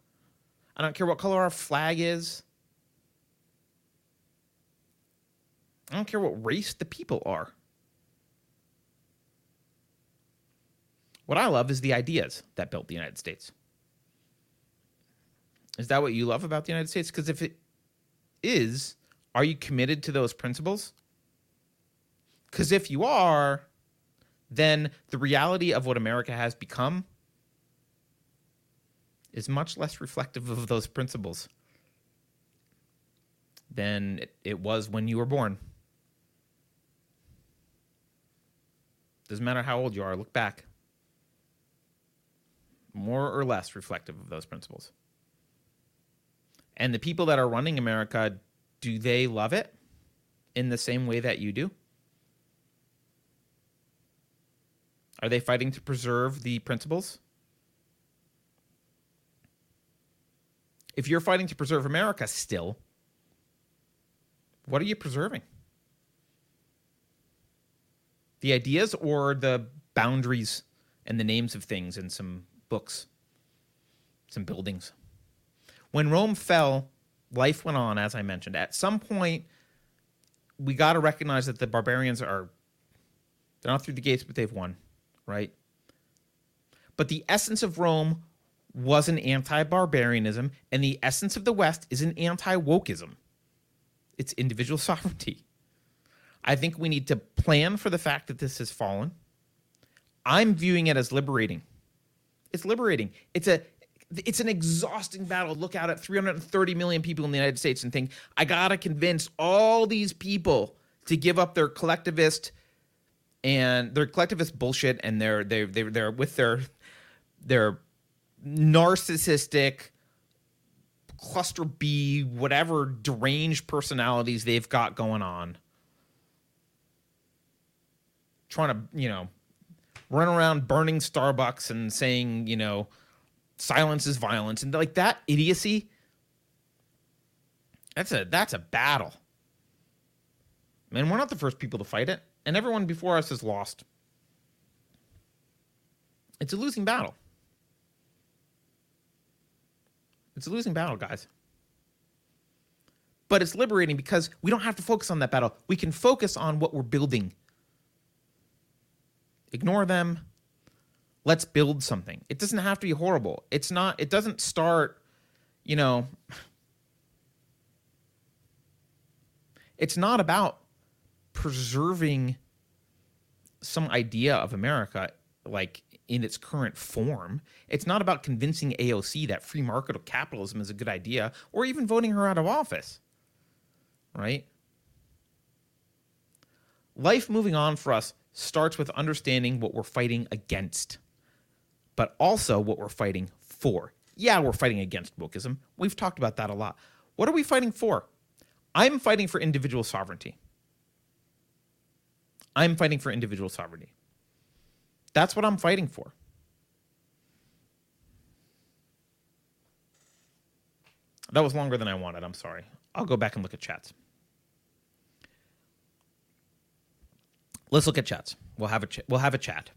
I don't care what color our flag is. I don't care what race the people are. What I love is the ideas that built the United States. Is that what you love about the United States? Because if it is, are you committed to those principles? Because if you are, then the reality of what America has become is much less reflective of those principles than it, was when you were born. Doesn't matter how old you are, look back. More or less reflective of those principles. And the people that are running America, do they love it in the same way that you do? Are they fighting to preserve the principles? If you're fighting to preserve America still, what are you preserving? The ideas or the boundaries and the names of things in some books? some buildings. When Rome fell, life went on, as I mentioned. At some point, we got to recognize that the barbarians are they're not through the gates, but they've won, right? But the essence of Rome was an anti-barbarianism, and the essence of the West is an anti-wokeism. It's individual sovereignty. I think we need to plan for the fact that this has fallen. I'm viewing it as liberating. It's liberating. It's a it's an exhausting battle. Look out at 330 million people in the United States and think, I gotta convince all these people to give up their collectivist and their collectivist bullshit and they're they they they're with their their narcissistic cluster B, whatever deranged personalities they've got going on. Trying to, you know, run around burning Starbucks and saying, you know, silence is violence and like that idiocy. That's a that's a battle. Man, we're not the first people to fight it, and everyone before us has lost. It's a losing battle. It's a losing battle, guys. But it's liberating because we don't have to focus on that battle. We can focus on what we're building. Ignore them. Let's build something. It doesn't have to be horrible. It's not, it doesn't start, you know, it's not about preserving some idea of America like in its current form. It's not about convincing AOC that free market capitalism is a good idea or even voting her out of office. Right? Life moving on for us starts with understanding what we're fighting against, but also what we're fighting for. Yeah, we're fighting against wokeism. We've talked about that a lot. What are we fighting for? I'm fighting for individual sovereignty. I'm fighting for individual sovereignty. That's what I'm fighting for. That was longer than I wanted. I'm sorry. I'll go back and look at chats. Let's look at chats. We'll have a ch- we'll have a chat.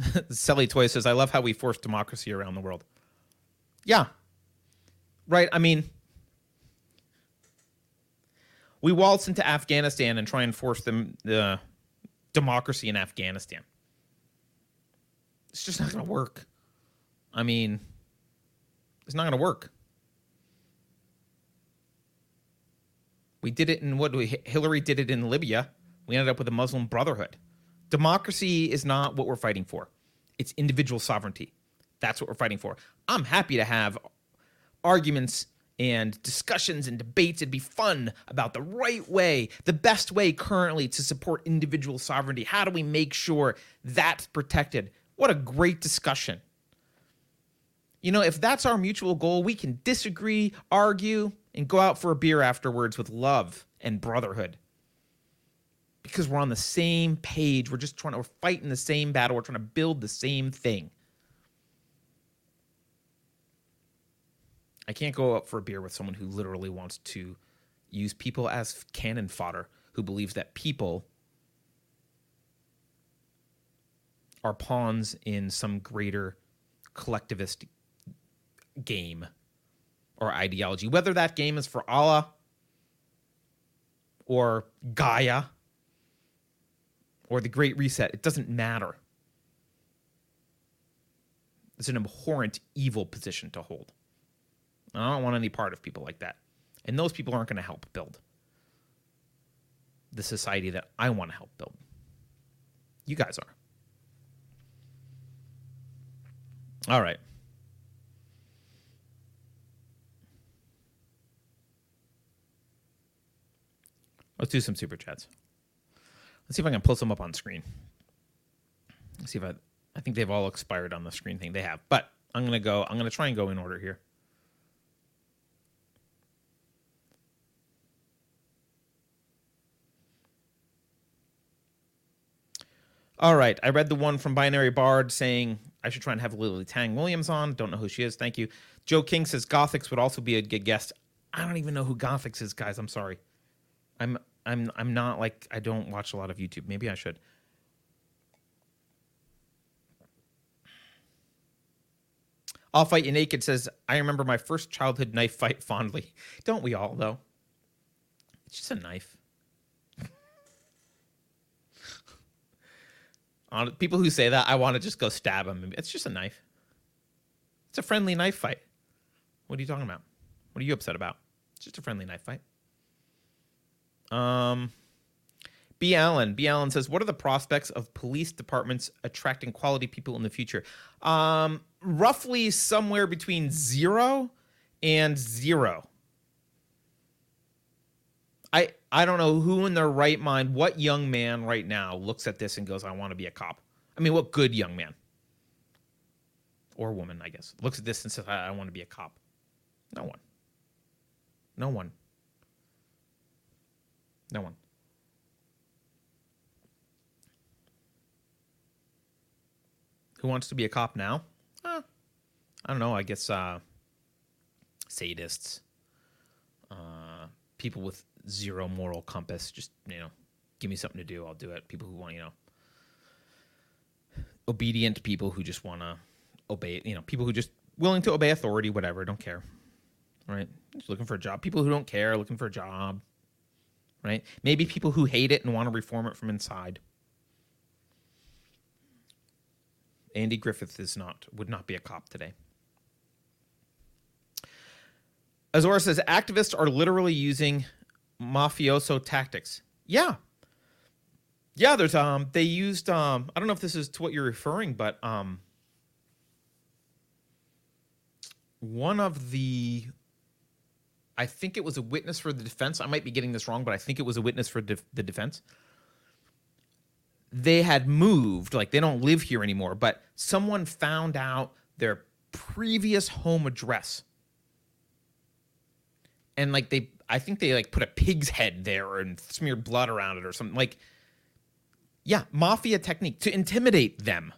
Selly Toy says, "I love how we force democracy around the world." Yeah, right. I mean, we waltz into Afghanistan and try and force them the democracy in Afghanistan. It's just not going to work. I mean, it's not going to work. We did it in what we, Hillary did it in Libya. We ended up with a Muslim Brotherhood. Democracy is not what we're fighting for. It's individual sovereignty. That's what we're fighting for. I'm happy to have arguments and discussions and debates. It'd be fun about the right way, the best way currently to support individual sovereignty. How do we make sure that's protected? What a great discussion. You know, if that's our mutual goal, we can disagree, argue, and go out for a beer afterwards with love and brotherhood. Because we're on the same page. We're just trying to, we're fighting the same battle. We're trying to build the same thing. I can't go up for a beer with someone who literally wants to use people as cannon fodder, who believes that people are pawns in some greater collectivist game or ideology, whether that game is for Allah or Gaia or the Great Reset, it doesn't matter. It's an abhorrent, evil position to hold. I don't want any part of people like that. And those people aren't going to help build the society that I want to help build. You guys are. All right. Let's do some super chats. Let's see if I can pull some up on screen. Let's see if I I think they've all expired on the screen thing. They have. But I'm to go I'm to try and go in order here. All right. I read the one from Binary Bard saying I should try and have Lily Tang Williams on. Don't know who she is. Thank you. Joe King says Gothics would also be a good guest. I don't even know who Gothics is, guys. I'm sorry. I'm I'm I'm not like I don't watch a lot of YouTube. Maybe I should. I'll fight you naked says, I remember my first childhood knife fight fondly. Don't we all, though? It's just a knife. People who say that, I want to just go stab them. It's just a knife. It's a friendly knife fight. What are you talking about? What are you upset about? It's just a friendly knife fight. Um, B. Allen. B. Allen says, "What are the prospects of police departments attracting quality people in the future?" Um, roughly somewhere between zero and zero. I I don't know who in their right mind, what young man right now looks at this and goes, "I want to be a cop." I mean, what good young man or woman, I guess, looks at this and says, "I, I want to be a cop." No one. No one. No one. Who wants to be a cop now? Uh, I don't know. I guess uh, sadists, uh, people with zero moral compass. Just you know, give me something to do, I'll do it. People who want you know, obedient people who just want to obey. You know, people who just willing to obey authority, whatever. Don't care, right? Just looking for a job. People who don't care, looking for a job, right? Maybe people who hate it and want to reform it from inside. Andy Griffith is not would not be a cop today. Azora says activists are literally using mafioso tactics. Yeah. Yeah, there's um they used um I don't know if this is to what you're referring, but um one of the I think it was a witness for the defense. I might be getting this wrong, but I think it was a witness for the defense they had moved, like they don't live here anymore, but someone found out their previous home address. And like they I think they like put a pig's head there and smeared blood around it or something. Like yeah, mafia technique to intimidate them.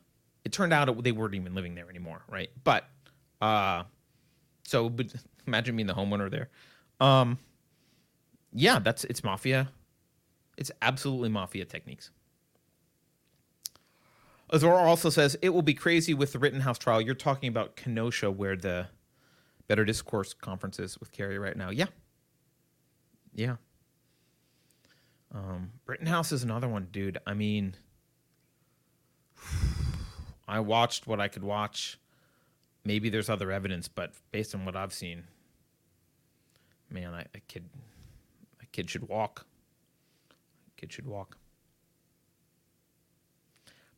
It turned out they weren't even living there anymore, right? But uh so but imagine being the homeowner there. Um yeah, that's it's mafia. It's absolutely mafia techniques. Azora also says it will be crazy with the Rittenhouse trial. You're talking about Kenosha, where the Better Discourse conference is with Keri right now. Yeah, yeah. Um, Rittenhouse is another one, dude. I mean, I watched what I could watch. Maybe there's other evidence, but based on what I've seen, man, I, a kid, a kid should walk. A kid should walk.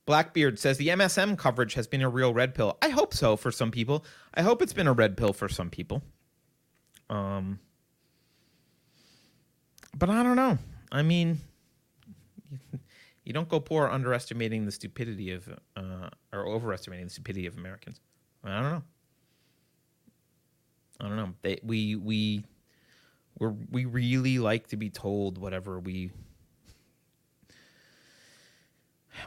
Blackbeard says the MSM coverage has been a real red pill. I hope so for some people. I hope it's been a red pill for some people. Um, but I don't know. I mean, you don't go poor underestimating the stupidity of uh, or overestimating the stupidity of Americans. I don't know. I don't know. They, we we we we really like to be told whatever we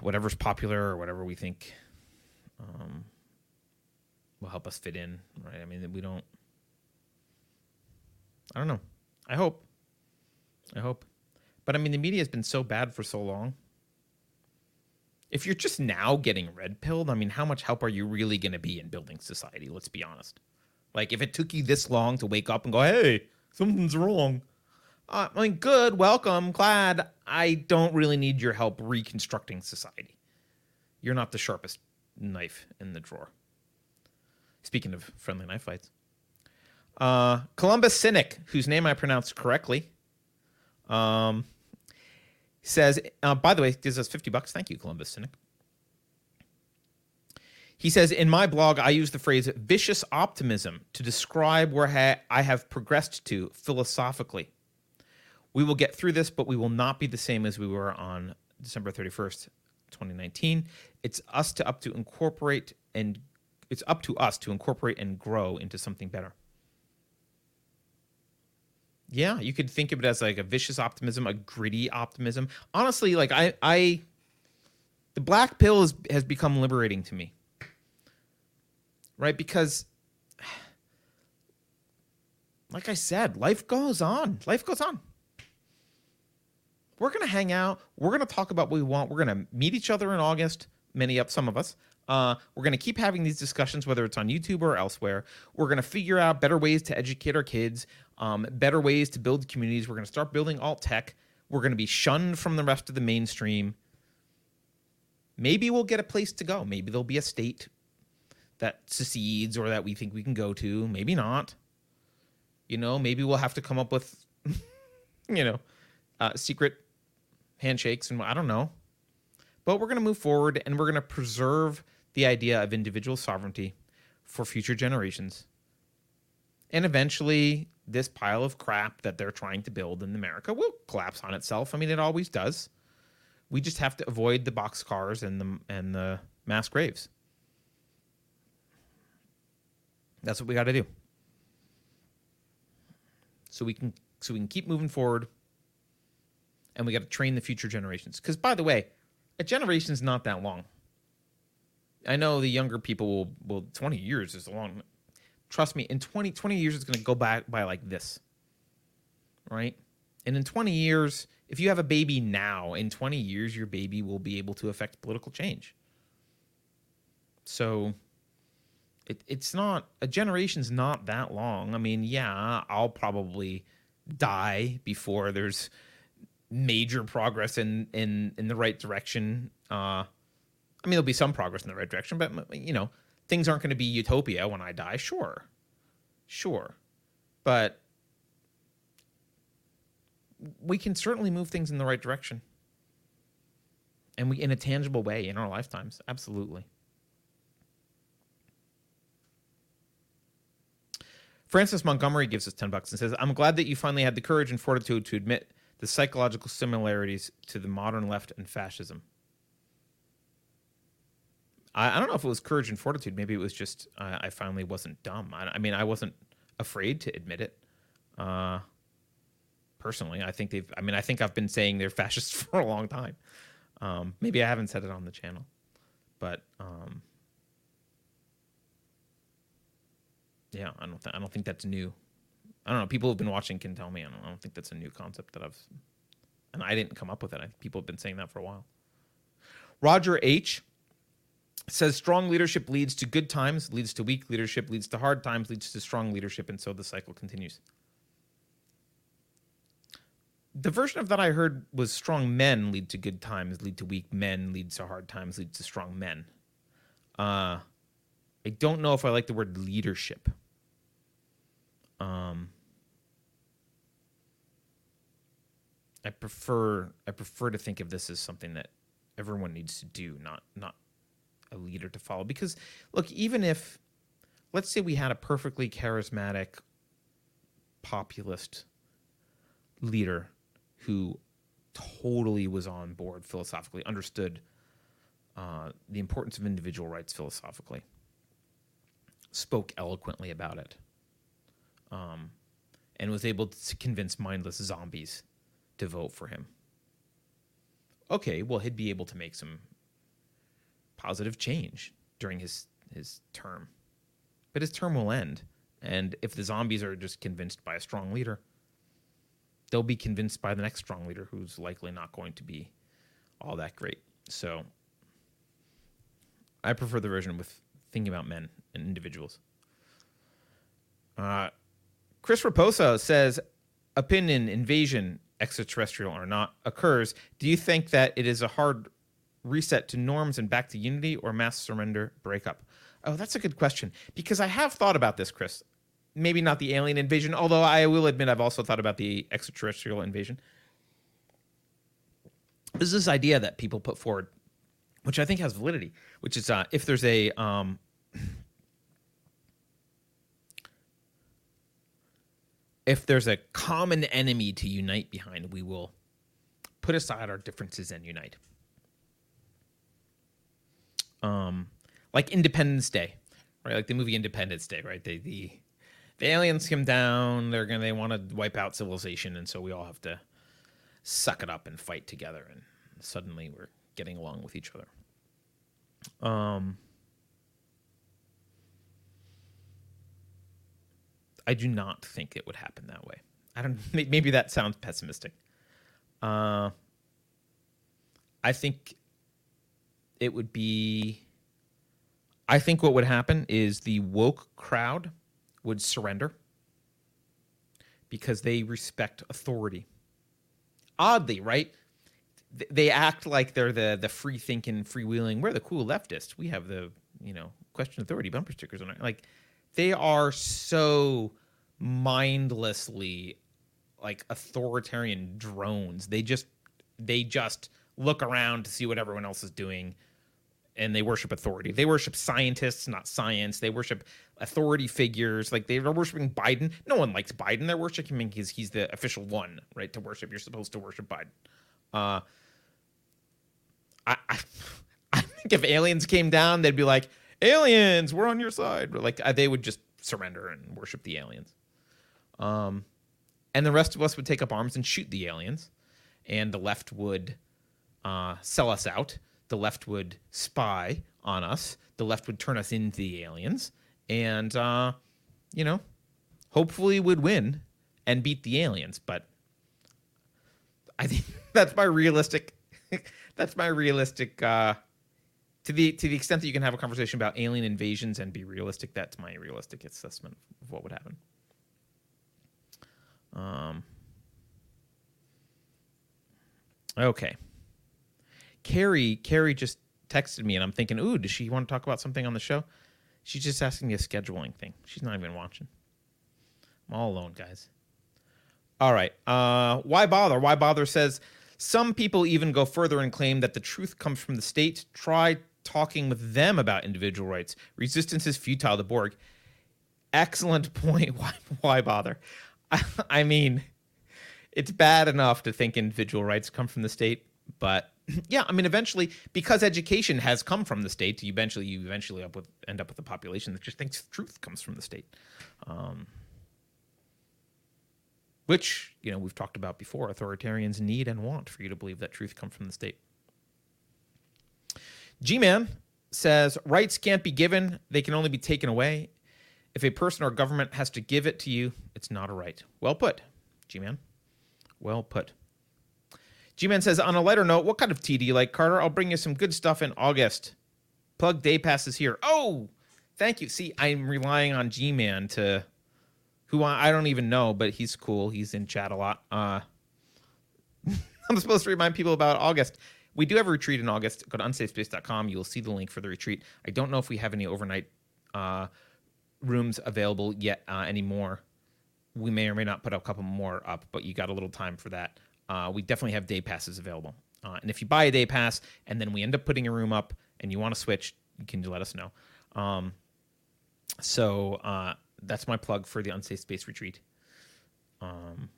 whatever's popular or whatever we think um, will help us fit in, right? I mean, we don't. I don't know. I hope. I hope. But I mean, the media has been so bad for so long. If you're just now getting red pilled, I mean, how much help are you really going to be in building society? Let's be honest. Like, if it took you this long to wake up and go, hey, something's wrong, uh, I mean, good, welcome, glad. I don't really need your help reconstructing society. You're not the sharpest knife in the drawer. Speaking of friendly knife fights, uh, Columbus Cynic, whose name I pronounced correctly, um, says, uh, by the way, gives us 50 bucks. Thank you, Columbus Cynic. He says, in my blog, I use the phrase vicious optimism to describe where I have progressed to philosophically. We will get through this, but we will not be the same as we were on December 31st, 2019. It's us to up to incorporate and it's up to us to incorporate and grow into something better. Yeah, you could think of it as like a vicious optimism, a gritty optimism. Honestly, like I I the black pill has has become liberating to me. Right? Because like I said, life goes on. Life goes on. We're going to hang out. We're going to talk about what we want. We're going to meet each other in August, many of some of us. Uh, we're going to keep having these discussions, whether it's on YouTube or elsewhere. We're going to figure out better ways to educate our kids, um, better ways to build communities. We're going to start building alt tech. We're going to be shunned from the rest of the mainstream. Maybe we'll get a place to go. Maybe there'll be a state that secedes or that we think we can go to. Maybe not. You know, maybe we'll have to come up with, you know, uh, secret handshakes and I don't know. But we're going to move forward and we're going to preserve the idea of individual sovereignty for future generations. And eventually, this pile of crap that they're trying to build in America will collapse on itself. I mean, it always does. We just have to avoid the boxcars and the and the mass graves. That's what we got to do. So we can so we can keep moving forward and we got to train the future generations. Cuz by the way, a generation is not that long. I know the younger people will well 20 years is a long trust me in 20 20 years it's going to go back by like this. Right? And in 20 years, if you have a baby now, in 20 years your baby will be able to affect political change. So it, it's not a generation's not that long. I mean, yeah, I'll probably die before there's major progress in in in the right direction. Uh, I mean, there'll be some progress in the right direction, but you know, things aren't going to be utopia when I die. Sure, sure, but we can certainly move things in the right direction, and we in a tangible way in our lifetimes. Absolutely. Francis Montgomery gives us 10 bucks and says, I'm glad that you finally had the courage and fortitude to admit the psychological similarities to the modern left and fascism. I, I don't know if it was courage and fortitude. Maybe it was just uh, I finally wasn't dumb. I, I, mean, I wasn't afraid to admit it. Uh, personally, I think they've, I mean, I think I've been saying they're fascists for a long time. Um, maybe I haven't said it on the channel, but um, yeah, I don't I don't think that's new. I don't know. People who've been watching can tell me. I don't, I don't think that's a new concept that I've, and I didn't come up with it. I think people have been saying that for a while. Roger H says strong leadership leads to good times, leads to weak leadership, leads to hard times, leads to strong leadership, and so the cycle continues. The version of that I heard was strong men lead to good times, lead to weak men, leads to hard times, leads to strong men. Uh, I don't know if I like the word leadership. Um, I prefer I prefer to think of this as something that everyone needs to do, not not a leader to follow. Because look, even if let's say we had a perfectly charismatic populist leader who totally was on board philosophically, understood uh, the importance of individual rights philosophically, spoke eloquently about it, um, and was able to convince mindless zombies to vote for him. Okay, well, he'd be able to make some positive change during his his term, but his term will end, and if the zombies are just convinced by a strong leader, they'll be convinced by the next strong leader, who's likely not going to be all that great. So, I prefer the version with thinking about men and individuals. Uh, Chris Raposa says, opinion, invasion, extraterrestrial or not, occurs. Do you think that it is a hard reset to norms and back to unity or mass surrender breakup? Oh, that's a good question because I have thought about this, Chris. Maybe not the alien invasion, although I will admit I've also thought about the extraterrestrial invasion. This is this idea that people put forward, which I think has validity, which is uh, if there's a um, if there's a common enemy to unite behind, we will put aside our differences and unite. Um, like Independence Day, right? Like the movie Independence Day, right? They, the the aliens come down. They're gonna they want to wipe out civilization, and so we all have to suck it up and fight together. And suddenly we're getting along with each other. Um, I do not think it would happen that way. I don't. Maybe that sounds pessimistic. Uh, I think it would be I think what would happen is the woke crowd would surrender because they respect authority. Oddly, right? They act like they're the the free thinking, freewheeling. We're the cool leftists. We have the you know question authority bumper stickers on it. Like they are so mindlessly like authoritarian drones. They just they just look around to see what everyone else is doing and they worship authority. They worship scientists, not science. They worship authority figures. Like they're worshiping Biden. No one likes Biden. They're worshiping him because he's the official one, right? To worship, you're supposed to worship Biden. Uh, I, I, I think if aliens came down, they'd be like, "Aliens, we're on your side." Like they would just surrender and worship the aliens. Um, and the rest of us would take up arms and shoot the aliens, and the left would uh, sell us out. The left would spy on us. The left would turn us into the aliens, and uh, you know, hopefully would win and beat the aliens. But I think that's my realistic. that's my realistic. Uh, to the to the extent that you can have a conversation about alien invasions and be realistic, that's my realistic assessment of what would happen. Um. Okay. Keri, Keri just texted me, and I'm thinking, ooh, does she want to talk about something on the show? She's just asking me a scheduling thing. She's not even watching. I'm all alone, guys. All right. Uh, why bother? Why bother says some people even go further and claim that the truth comes from the state. Try talking with them about individual rights. Resistance is futile. The Borg. Excellent point. Why? Why bother? I, I mean, it's bad enough to think individual rights come from the state, but yeah, I mean, eventually, because education has come from the state, you eventually you eventually up with end up with a population that just thinks truth comes from the state, um, which you know we've talked about before. Authoritarians need and want for you to believe that truth comes from the state. G-Man says rights can't be given; they can only be taken away. If a person or government has to give it to you, it's not a right. Well put, G-Man. Well put. G-Man says, on a lighter note, what kind of tea do you like, Carter? I'll bring you some good stuff in August. Plug day passes here. Oh, thank you. See, I'm relying on G-Man to, who I, I don't even know, but he's cool. He's in chat a lot. Uh, I'm supposed to remind people about August. We do have a retreat in August. Go to unsafespace.com. You will see the link for the retreat. I don't know if we have any overnight uh, rooms available yet uh, anymore. We may or may not put a couple more up, but you got a little time for that. Uh, we definitely have day passes available. Uh, and if you buy a day pass and then we end up putting a room up and you want to switch, you can let us know. Um, so uh, that's my plug for the Unsafe Space Retreat. Um,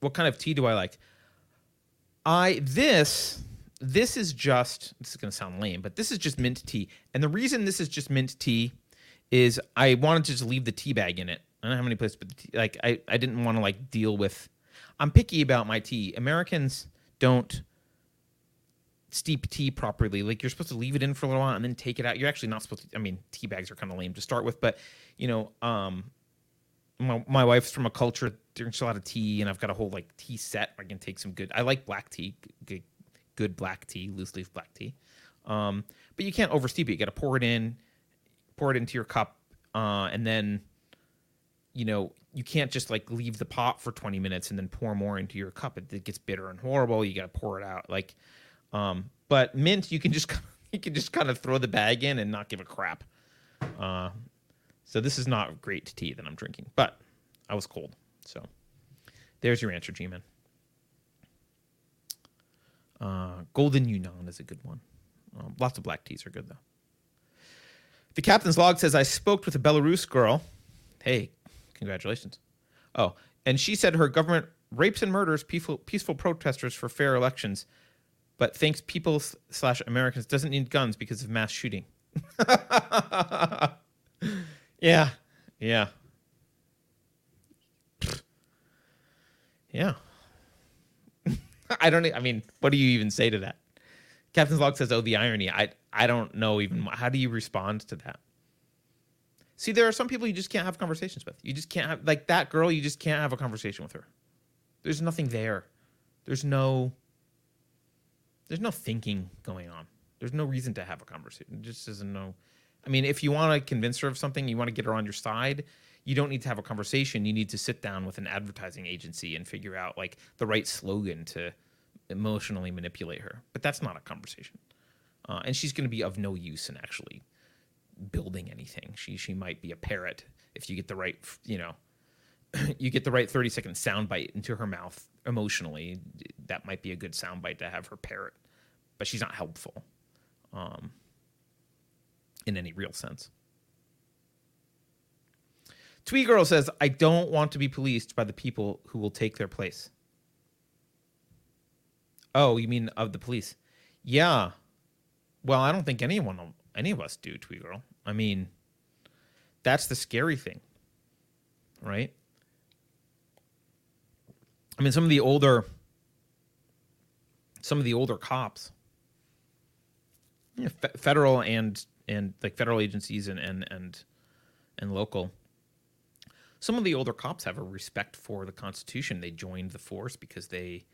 what kind of tea do I like? I this this is just this is going to sound lame, but this is just mint tea. And the reason this is just mint tea is I wanted to just leave the tea bag in it. I don't have any place but. Like I I didn't want to like deal with. I'm picky about my tea. Americans don't steep tea properly. Like you're supposed to leave it in for a little while and then take it out. You're actually not supposed to. I mean, tea bags are kind of lame to start with, but you know, um, my, my wife's from a culture drinks a lot of tea, and I've got a whole like tea set. I can take some good. I like black tea, good, good black tea, loose leaf black tea. Um, but you can't oversteep it. You got to pour it in, pour it into your cup, uh, and then, you know, you can't just like leave the pot for 20 minutes and then pour more into your cup. It, it gets bitter and horrible. You got to pour it out. Like, um, but mint, you can just you can just kind of throw the bag in and not give a crap. Uh, so this is not great tea that I'm drinking, but I was cold. So there's your answer, G-Man. Uh, Golden Yunnan is a good one. Um, lots of black teas are good though. The captain's log says I spoke with a Belarus girl. Hey, congratulations. Oh, and she said her government rapes and murders peaceful peaceful protesters for fair elections, but thinks people slash Americans doesn't need guns because of mass shooting. yeah, yeah, yeah. I don't. I mean, what do you even say to that? Captain's log says, "Oh, the irony." I I don't know even how do you respond to that. See, there are some people you just can't have conversations with. You just can't have like that girl. You just can't have a conversation with her. There's nothing there. There's no. There's no thinking going on. There's no reason to have a conversation. It just isn't no. I mean, if you want to convince her of something, you want to get her on your side. You don't need to have a conversation. You need to sit down with an advertising agency and figure out like the right slogan to emotionally manipulate her. But that's not a conversation. Uh, and she's going to be of no use in actually building anything. She she might be a parrot if you get the right you know you get the right 30 second soundbite into her mouth emotionally. That might be a good soundbite to have her parrot, but she's not helpful um, in any real sense. Twee Girl says, I don't want to be policed by the people who will take their place. Oh, you mean of the police? Yeah. Well, I don't think anyone, any of us do, Twee Girl. I mean, that's the scary thing, right? I mean, some of the older, some of the older cops, you know, fe- federal and and like federal agencies and and and and local. Some of the older cops have a respect for the Constitution. They joined the force because they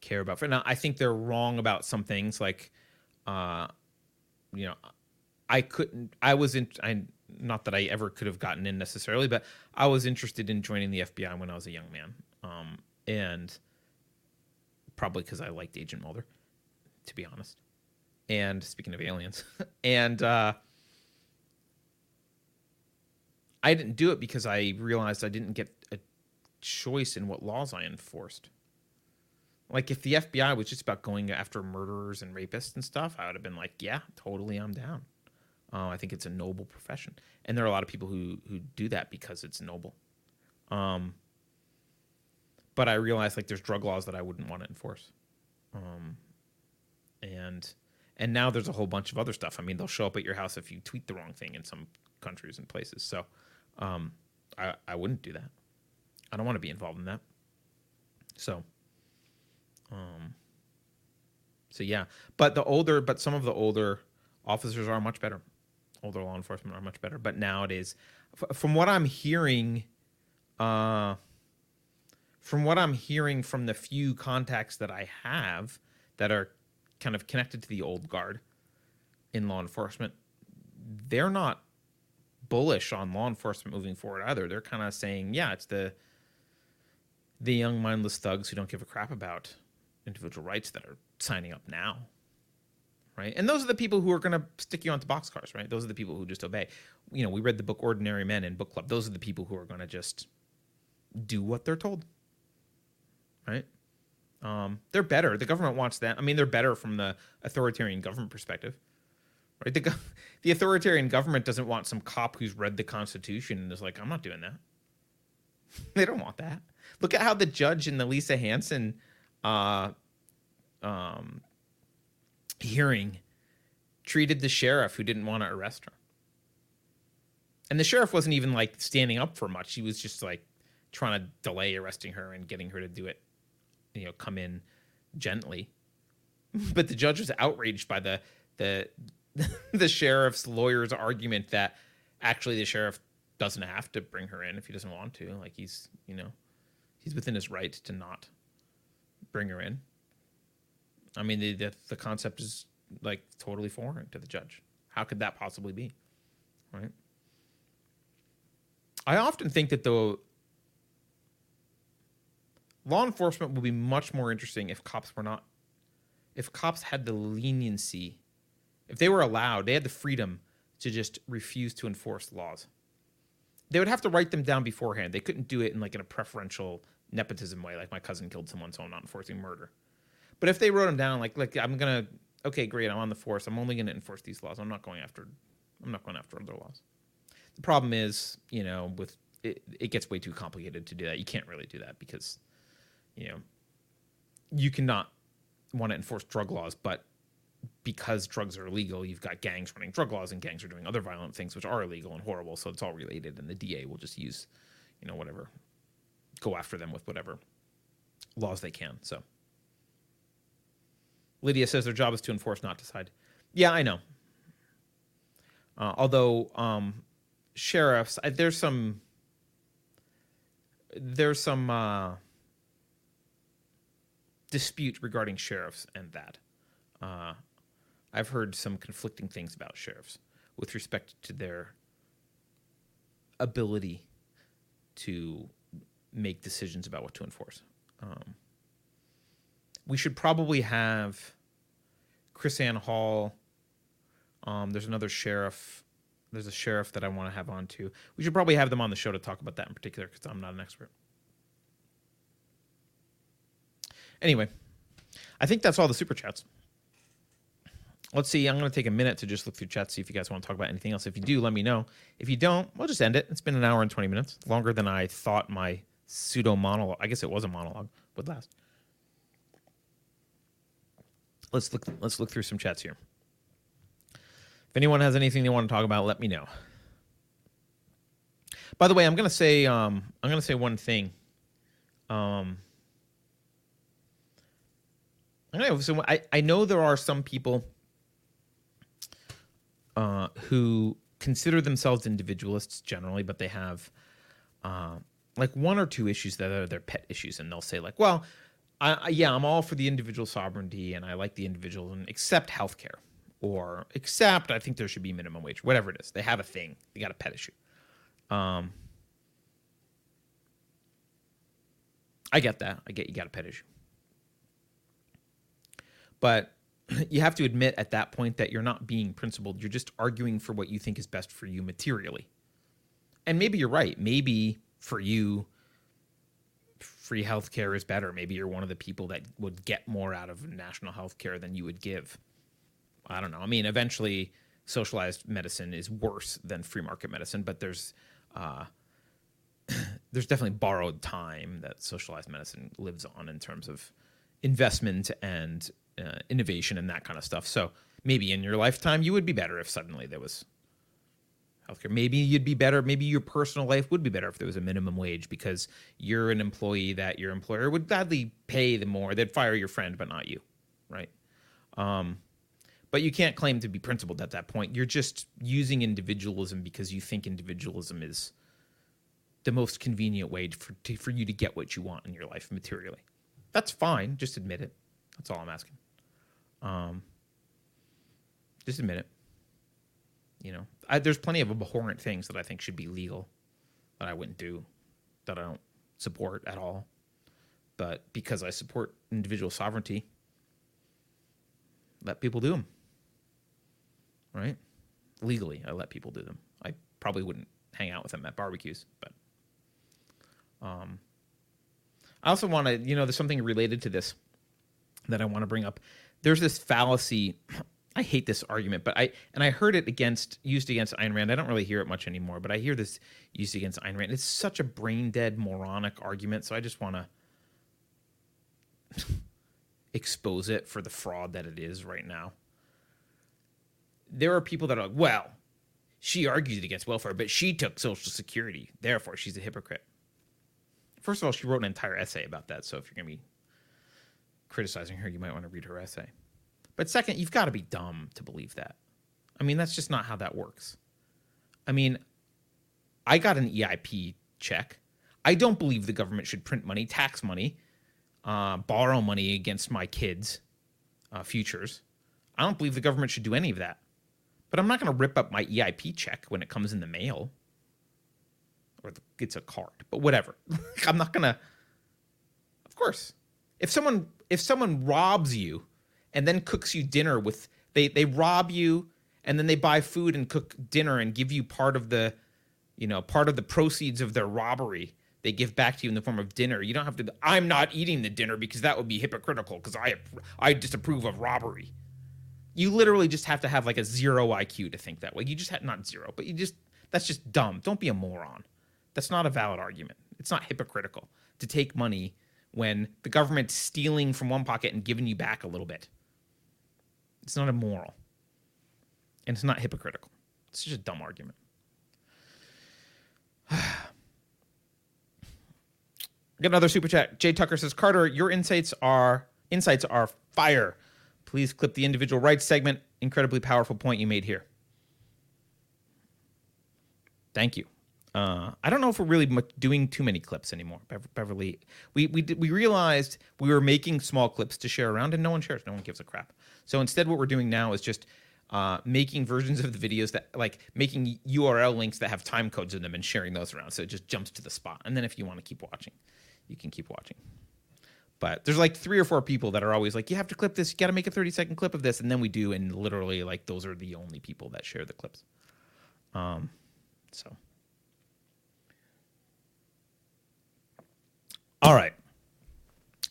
care about. Now, I think they're wrong about some things, like, uh, you know, I couldn't. I was in. I not that I ever could have gotten in necessarily, but I was interested in joining the FBI when I was a young man, um, and probably because I liked Agent Mulder, to be honest. And speaking of aliens, and uh, I didn't do it because I realized I didn't get a choice in what laws I enforced. Like if the FBI was just about going after murderers and rapists and stuff, I would have been like, yeah, totally, I'm down. Uh, I think it's a noble profession, and there are a lot of people who who do that because it's noble. Um, but I realized like there's drug laws that I wouldn't want to enforce, um, and and now there's a whole bunch of other stuff. I mean, they'll show up at your house if you tweet the wrong thing in some countries and places. So, um, I I wouldn't do that. I don't want to be involved in that. So, um, so yeah, but the older, but some of the older officers are much better older law enforcement are much better. But nowadays, f- from what I'm hearing, uh, from what I'm hearing from the few contacts that I have that are kind of connected to the old guard in law enforcement, they're not bullish on law enforcement moving forward either. They're kind of saying, yeah, it's the the young mindless thugs who don't give a crap about individual rights that are signing up now right? And those are the people who are going to stick you onto boxcars, right? Those are the people who just obey. You know, we read the book Ordinary Men in book club. Those are the people who are going to just do what they're told, right? Um, they're better. The government wants that. I mean, they're better from the authoritarian government perspective, right? The the authoritarian government doesn't want some cop who's read the Constitution and is like, I'm not doing that. they don't want that. Look at how the judge in the Lisa Hanson uh, um, hearing treated the sheriff who didn't want to arrest her. And the sheriff wasn't even like standing up for much. He was just like trying to delay arresting her and getting her to do it, you know, come in gently. But the judge was outraged by the the the sheriff's lawyer's argument that actually the sheriff doesn't have to bring her in if he doesn't want to. Like he's, you know, he's within his right to not bring her in. I mean, the, the, the concept is like totally foreign to the judge. How could that possibly be? Right. I often think that the law enforcement would be much more interesting if cops were not, if cops had the leniency, if they were allowed, they had the freedom to just refuse to enforce laws. They would have to write them down beforehand. They couldn't do it in like in a preferential nepotism way, like my cousin killed someone, so I'm not enforcing murder. But if they wrote them down, like like I'm gonna okay, great, I'm on the force. I'm only gonna enforce these laws. I'm not going after I'm not going after other laws. The problem is, you know, with it, it gets way too complicated to do that. You can't really do that because, you know, you cannot want to enforce drug laws, but because drugs are illegal, you've got gangs running drug laws, and gangs are doing other violent things which are illegal and horrible. So it's all related, and the DA will just use, you know, whatever, go after them with whatever laws they can. So Lydia says their job is to enforce, not decide. Yeah, I know. Uh, although um, sheriffs, there's some there's some uh, dispute regarding sheriffs and that. Uh, I've heard some conflicting things about sheriffs with respect to their ability to make decisions about what to enforce. Um, we should probably have KrisAnne Hall. Um, there's another sheriff. There's a sheriff that I want to have on too. We should probably have them on the show to talk about that in particular because I'm not an expert. Anyway, I think that's all the super chats. Let's see. I'm going to take a minute to just look through chat, see if you guys want to talk about anything else. If you do, let me know. If you don't, we'll just end it. It's been an hour and 20 minutes, longer than I thought my pseudo monologue. I guess it was a monologue would last. Let's look. Let's look through some chats here. If anyone has anything they want to talk about, let me know. By the way, I'm gonna say um, I'm gonna say one thing. Um, I know. So I, I know there are some people uh, who consider themselves individualists generally, but they have uh, like one or two issues that are their pet issues, and they'll say like, "Well, I, I, yeah, I'm all for the individual sovereignty, and I like the individual, and except healthcare, or except I think there should be minimum wage, whatever it is. They have a thing. They got a pet issue. Um, I get that. I get you got a pet issue, but you have to admit at that point that you're not being principled. You're just arguing for what you think is best for you materially. And maybe you're right. Maybe for you, free healthcare is better. Maybe you're one of the people that would get more out of national healthcare than you would give. I don't know. I mean, eventually, socialized medicine is worse than free market medicine, but there's uh, there's definitely borrowed time that socialized medicine lives on in terms of investment and uh, innovation and that kind of stuff. So maybe in your lifetime, you would be better if suddenly there was healthcare. Maybe you'd be better. Maybe your personal life would be better if there was a minimum wage because you're an employee that your employer would gladly pay the more. They'd fire your friend, but not you, right? Um, but you can't claim to be principled at that point. You're just using individualism because you think individualism is the most convenient way for to, for you to get what you want in your life materially. That's fine. Just admit it. That's all I'm asking. Um, just admit it. You know, I, there's plenty of abhorrent things that I think should be legal that I wouldn't do, that I don't support at all. But because I support individual sovereignty, let people do them. Right? Legally, I let people do them. I probably wouldn't hang out with them at barbecues, but um, I also want to, you know, there's something related to this that I want to bring up. There's this fallacy. I hate this argument, but I and I heard it against used against Ayn Rand. I don't really hear it much anymore, but I hear this used against Ayn Rand. It's such a brain dead, moronic argument. So I just want to expose it for the fraud that it is right now. There are people that are like, well, she argued against welfare, but she took Social Security. Therefore, she's a hypocrite. First of all, she wrote an entire essay about that. So if you're going to be criticizing her, you might want to read her essay. But second, you've got to be dumb to believe that. I mean, that's just not how that works. I mean, I got an EIP check. I don't believe the government should print money, tax money, uh, borrow money against my kids' uh, futures. I don't believe the government should do any of that. But I'm not going to rip up my EIP check when it comes in the mail or it's a card, but whatever. I'm not going to. Of course, if someone if someone robs you and then cooks you dinner with they they rob you and then they buy food and cook dinner and give you part of the you know part of the proceeds of their robbery they give back to you in the form of dinner. You don't have to i'm not eating the dinner because that would be hypocritical because i i disapprove of robbery. You literally just have to have like a zero iq to think that way. You just have not zero but you just that's just dumb. Don't be a moron. That's not a valid argument. It's not hypocritical to take money when the government's stealing from one pocket and giving you back a little bit. It's not immoral. And it's not hypocritical. It's just a dumb argument. Get another super chat. Jay Tucker says, Carter, your insights are insights are fire. Please clip the individual rights segment. Incredibly powerful point you made here. Thank you. Uh, I don't know if we're really doing too many clips anymore. Beverly, we we we realized we were making small clips to share around, and no one shares. No one gives a crap. So instead, what we're doing now is just uh, making versions of the videos that like making URL links that have time codes in them and sharing those around. So it just jumps to the spot. And then if you want to keep watching, you can keep watching. But there's like three or four people that are always like, you have to clip this. You got to make a 30 second clip of this. And then we do. And literally, like, those are the only people that share the clips. Um, so. All right.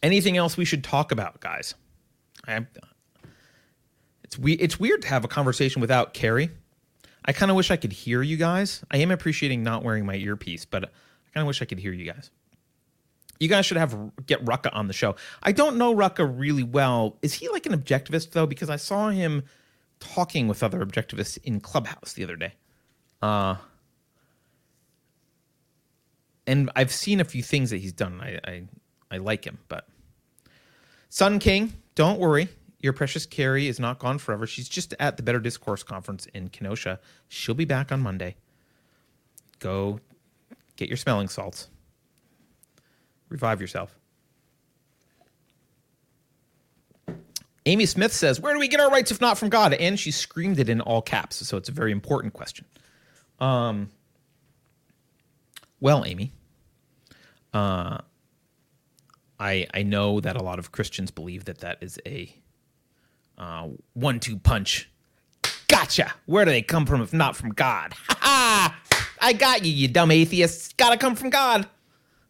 Anything else we should talk about, guys? I, it's we it's weird to have a conversation without Keri. I kind of wish I could hear you guys. I am appreciating not wearing my earpiece, but I kind of wish I could hear you guys. You guys should have get Rucka on the show. I don't know Rucka really well. Is he like an objectivist though? Because I saw him talking with other objectivists in Clubhouse the other day. Uh, and I've seen a few things that he's done. I, I, I like him, but Sun King, don't worry. Your precious Keri is not gone forever. She's just at the Better Discourse conference in Kenosha. She'll be back on Monday. Go get your smelling salts. Revive yourself. Amy Smith says, Where do we get our rights if not from God? And she screamed it in all caps. So it's a very important question. Um, well, Amy, uh, I I know that a lot of Christians believe that that is a uh, one two punch. Gotcha. Where do they come from if not from God? Ha ha! I got you, you dumb atheists. Gotta come from God.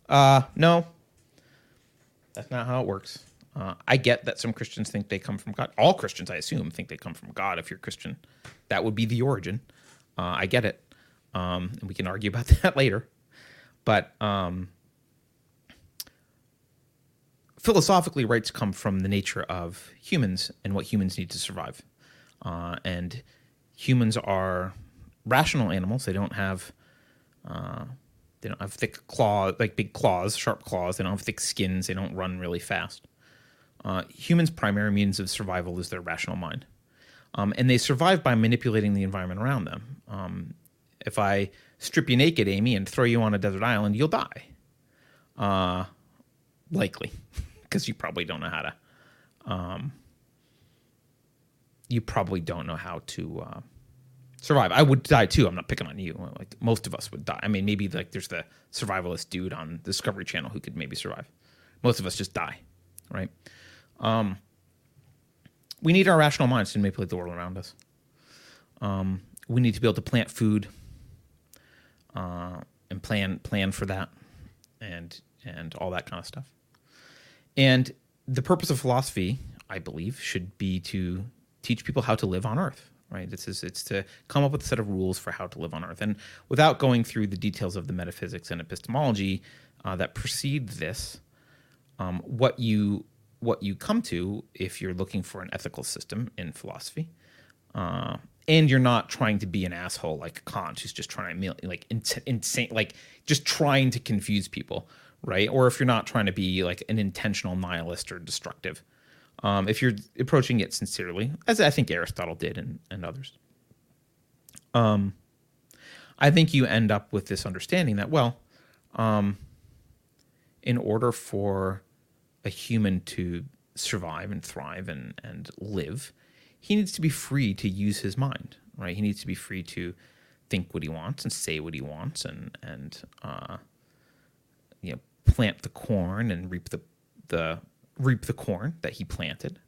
Uh, no. That's not how it works. Uh, I get that some Christians think they come from God. All Christians, I assume, think they come from God. If you're Christian, that would be the origin. Uh, I get it, um, and we can argue about that later. But um, philosophically, rights come from the nature of humans and what humans need to survive. Uh, and humans are rational animals. They don't have uh, they don't have thick claws, like big claws, sharp claws. They don't have thick skins. They don't run really fast. Uh, humans' primary means of survival is their rational mind, um, and they survive by manipulating the environment around them. Um, if I strip you naked, Amy, and throw you on a desert island, you'll die. Uh, likely. because you probably don't know how to. Um, you probably don't know how to uh, survive. I would die too. I'm not picking on you. Like most of us would die. I mean, maybe like there's the survivalist dude on Discovery Channel who could maybe survive. Most of us just die, right? Um, we need our rational minds to manipulate the world around us. Um, we need to be able to plant food uh, and plan plan for that, and and all that kind of stuff. And the purpose of philosophy, I believe, should be to teach people how to live on Earth. Right. This is it's to come up with a set of rules for how to live on Earth, and without going through the details of the metaphysics and epistemology uh, that precede this, um, what you what you come to if you're looking for an ethical system in philosophy, uh, and you're not trying to be an asshole like Kant, who's just trying to like insane, like just trying to confuse people right? Or if you're not trying to be like an intentional nihilist or destructive. Um, if you're approaching it sincerely, as I think Aristotle did and, and others, um, I think you end up with this understanding that, well, um, in order for a human to survive and thrive and, and live, he needs to be free to use his mind, right? He needs to be free to think what he wants and say what he wants and, and, uh, you know, plant the corn and reap the the reap the corn that he planted,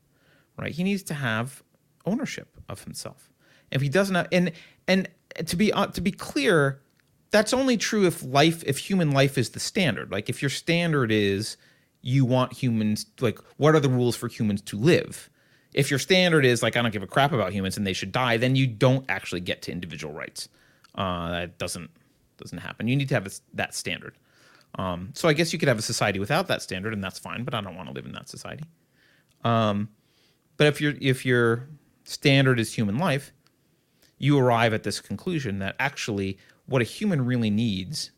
right? He needs to have ownership of himself. If he doesn't, and and to be uh, to be clear, that's only true if life, if human life is the standard. Like if your standard is you want humans, like what are the rules for humans to live? If your standard is like I don't give a crap about humans and they should die, then you don't actually get to individual rights. Uh, that doesn't doesn't happen. You need to have a, that standard. Um, so I guess you could have a society without that standard, and that's fine. But I don't want to live in that society. Um, but if your if your standard is human life, you arrive at this conclusion that actually what a human really needs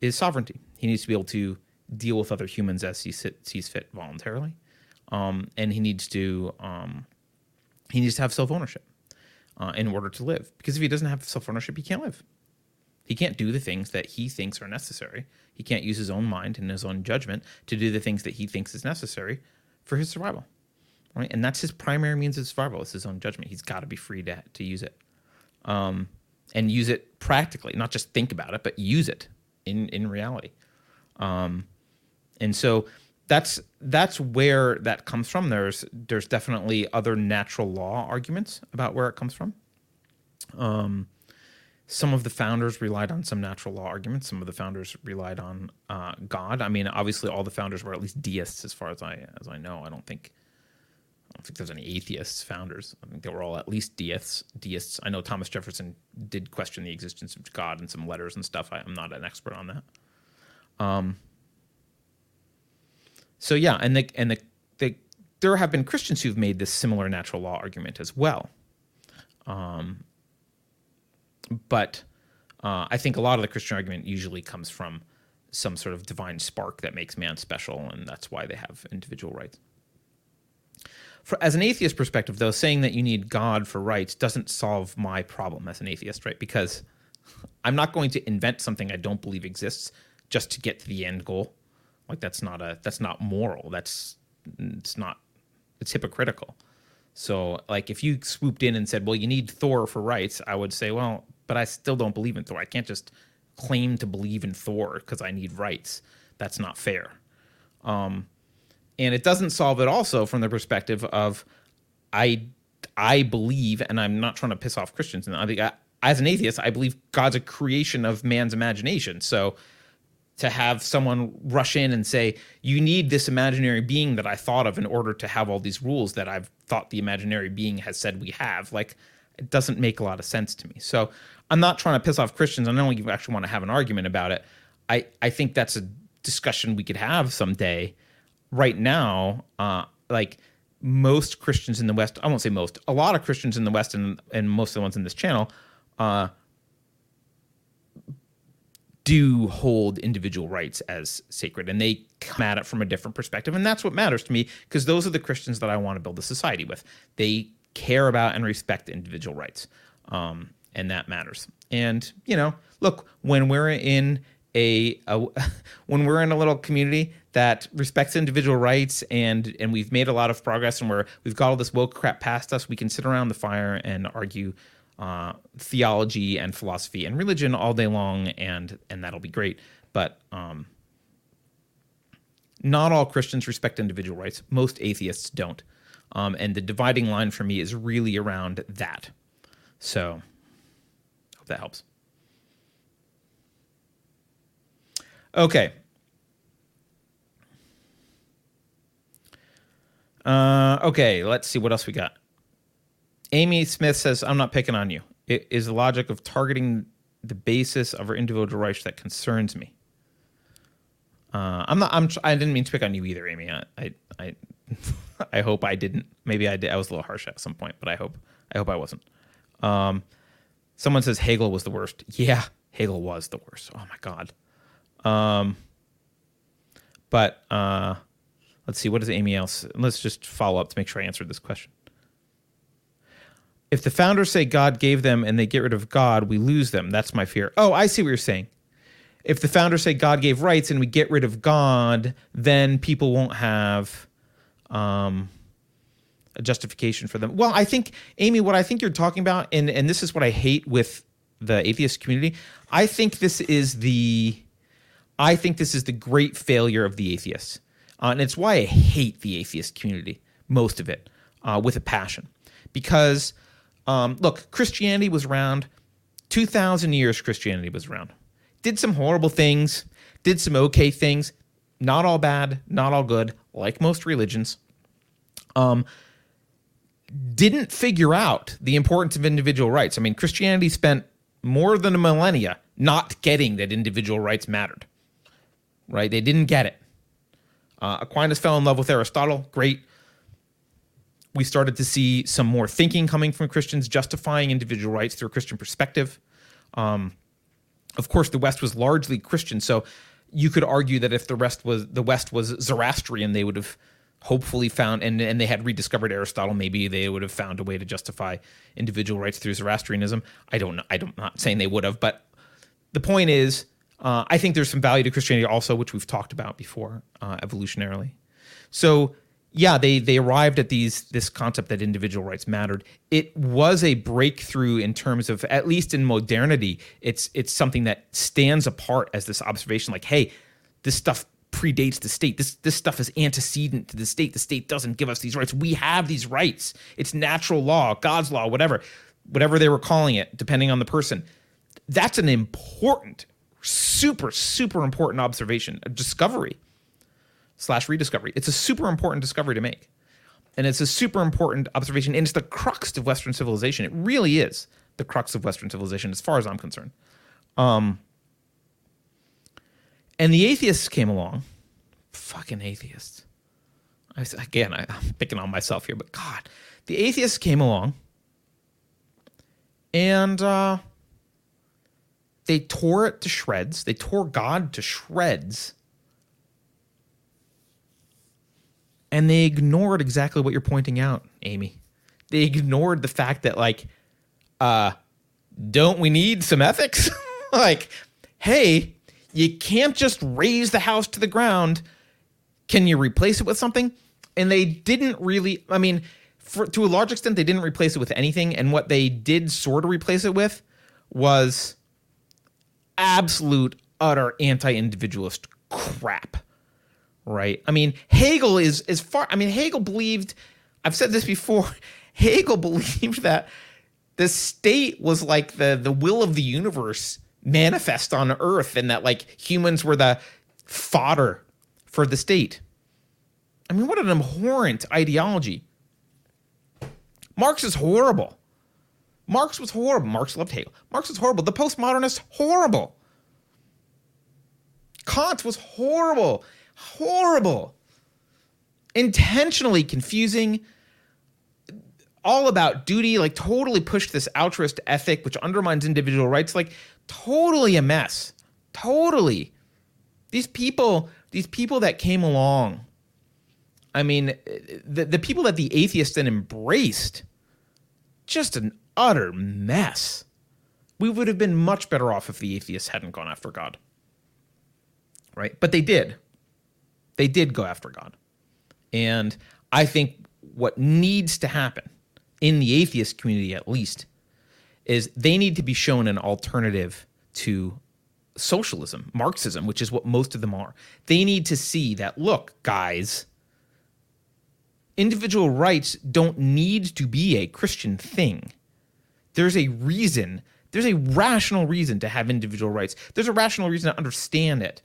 is sovereignty. He needs to be able to deal with other humans as he sees fit voluntarily, um, and he needs to um, he needs to have self ownership uh, in order to live. Because if he doesn't have self ownership, he can't live. He can't do the things that he thinks are necessary. He can't use his own mind and his own judgment to do the things that he thinks is necessary for his survival. Right? And that's his primary means of survival. It's his own judgment. He's got to be free to, to use it. Um, and use it practically, not just think about it, but use it in, in reality. Um, and so that's that's where that comes from. There's there's definitely other natural law arguments about where it comes from. Um, some of the founders relied on some natural law arguments. Some of the founders relied on uh, God. I mean, obviously, all the founders were at least deists, as far as I as I know. I don't think I don't think there's any atheists founders. I think they were all at least deists. Deists. I know Thomas Jefferson did question the existence of God in some letters and stuff. I, am not an expert on that. Um, so yeah, and the and the, the there have been Christians who've made this similar natural law argument as well. Um, but uh, I think a lot of the Christian argument usually comes from some sort of divine spark that makes man special, and that's why they have individual rights. For, as an atheist perspective, though, saying that you need God for rights doesn't solve my problem as an atheist, right? Because I'm not going to invent something I don't believe exists just to get to the end goal. Like that's not a that's not moral. That's it's not it's hypocritical. So like if you swooped in and said, "Well, you need Thor for rights," I would say, "Well, but I still don't believe in Thor. I can't just claim to believe in Thor because I need rights. That's not fair." Um, and it doesn't solve it also from the perspective of I I believe, and I'm not trying to piss off Christians, and I think as an atheist, I believe God's a creation of man's imagination. So to have someone rush in and say, you need this imaginary being that I thought of in order to have all these rules that I've thought the imaginary being has said we have. Like, it doesn't make a lot of sense to me. So I'm not trying to piss off Christians. I don't even actually want to have an argument about it. I, I think that's a discussion we could have someday. Right now, uh, like most Christians in the West, I won't say most, a lot of Christians in the West and, and most of the ones in this channel uh, do hold individual rights as sacred and they come at it from a different perspective. And that's what matters to me because those are the Christians that I want to build a society with. They care about and respect individual rights. Um, and that matters. And, you know, look, when we're in a, a, when we're in a little community that respects individual rights and and we've made a lot of progress and we're we've got all this woke crap past us, we can sit around the fire and argue uh, theology and philosophy and religion all day long, and and that'll be great. But um, not all Christians respect individual rights. Most atheists don't, um, and the dividing line for me is really around that. So, that helps. Okay. Uh, okay, let's see what else we got. Amy Smith says, I'm not picking on you. It is the logic of targeting the basis of our individual rights that concerns me. Uh, I'm not. I'm. I didn't mean to pick on you either, Amy. I. I. I, I hope I didn't. Maybe I did. I was a little harsh at some point, but I hope. I hope I wasn't. Um, someone says Hegel was the worst. Yeah, Hegel was the worst. Oh my god. Um, but uh, let's see. What does Amy else? Let's just follow up to make sure I answered this question if the founders say God gave them and they get rid of God, we lose them. That's my fear. Oh, I see what you're saying. If the founders say God gave rights and we get rid of God, then people won't have um, justification for them. Well, I think, Amy, what I think you're talking about, and, and this is what I hate with the atheist community, I think this is the I think this is the great failure of the atheists. Uh, and it's why I hate the atheist community, most of it, uh, with a passion. Because um, look, Christianity was around 2,000 years. Christianity was around. Did some horrible things, did some okay things, not all bad, not all good, like most religions. Um, didn't figure out the importance of individual rights. I mean, Christianity spent more than a millennia not getting that individual rights mattered. Right? They didn't get it. Uh, Aquinas fell in love with Aristotle. Great we started to see some more thinking coming from Christians, justifying individual rights through a Christian perspective. Um, of course, the West was largely Christian, so you could argue that if the rest was the West was Zoroastrian, they would have hopefully found and and they had rediscovered Aristotle. Maybe they would have found a way to justify individual rights through Zoroastrianism. I don't know. I'm not saying they would have, but the point is, uh, I think there's some value to Christianity also, which we've talked about before, uh, evolutionarily. So yeah, they they arrived at these this concept that individual rights mattered. It was a breakthrough in terms of at least in modernity. It's it's something that stands apart as this observation, like, hey, this stuff predates the state. This this stuff is antecedent to the state. The state doesn't give us these rights. We have these rights. It's natural law, God's law, whatever, whatever they were calling it, depending on the person. That's an important, super super important observation, a discovery slash rediscovery. It's a super important discovery to make. And it's a super important observation. And it's the crux of Western civilization. It really is the crux of Western civilization, as far as I'm concerned. Um, and the atheists came along. Fucking atheists. I, again, I, I'm picking on myself here, but God, the atheists came along and uh, they tore it to shreds. They tore God to shreds and they ignored exactly what you're pointing out, Amy. They ignored the fact that like uh don't we need some ethics? like, hey, you can't just raze the house to the ground. Can you replace it with something? And they didn't really I mean, for, to a large extent they didn't replace it with anything and what they did sort of replace it with was absolute utter anti-individualist crap right? I mean, Hegel is as far. I mean, Hegel believed. I've said this before. Hegel believed that the state was like the the will of the universe manifest on Earth, and that like humans were the fodder for the state. I mean, what an abhorrent ideology. Marx is horrible. Marx was horrible. Marx loved Hegel. Marx was horrible. The postmodernists horrible. Kant was horrible horrible, intentionally confusing, all about duty, like totally pushed this altruist ethic, which undermines individual rights, like totally a mess. Totally. These people, these people that came along, I mean, the, the people that the atheists then embraced, just an utter mess. We would have been much better off if the atheists hadn't gone after God. Right? But they did they did go after God. And I think what needs to happen in the atheist community, at least, is they need to be shown an alternative to socialism, Marxism, which is what most of them are. They need to see that, look, guys, individual rights don't need to be a Christian thing. There's a reason, there's a rational reason to have individual rights. There's a rational reason to understand it.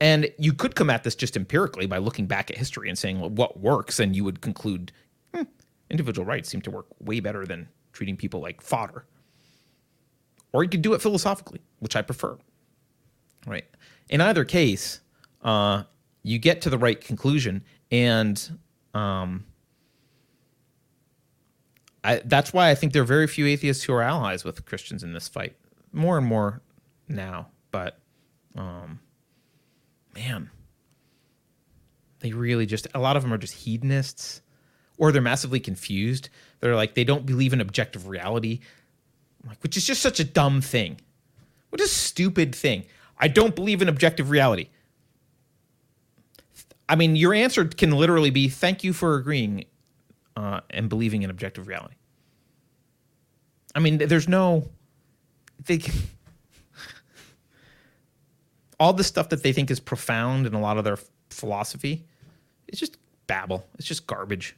And you could come at this just empirically by looking back at history and saying well, what works, and you would conclude individual rights seem to work way better than treating people like fodder. Or you could do it philosophically, which I prefer. Right. In either case, uh, you get to the right conclusion, and um, I, that's why I think there are very few atheists who are allies with Christians in this fight. More and more now, but um, man, they really just a lot of them are just hedonists or they're massively confused. They're like they don't believe in objective reality, like which is just such a dumb thing. What a stupid thing. I don't believe in objective reality. I mean, your answer can literally be thank you for agreeing uh, and believing in objective reality. I mean, there's no they all the stuff that they think is profound in a lot of their philosophy it's just babble it's just garbage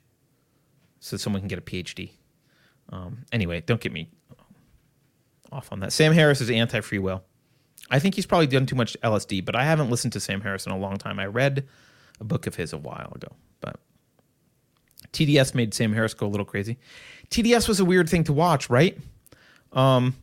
so someone can get a phd um, anyway don't get me off on that. Sam harris is anti-free will. I think he's probably done too much lsd but i haven't listened to sam harris in a long time. I read a book of his a while ago but tds made sam harris go a little crazy. Tds was a weird thing to watch right? Um,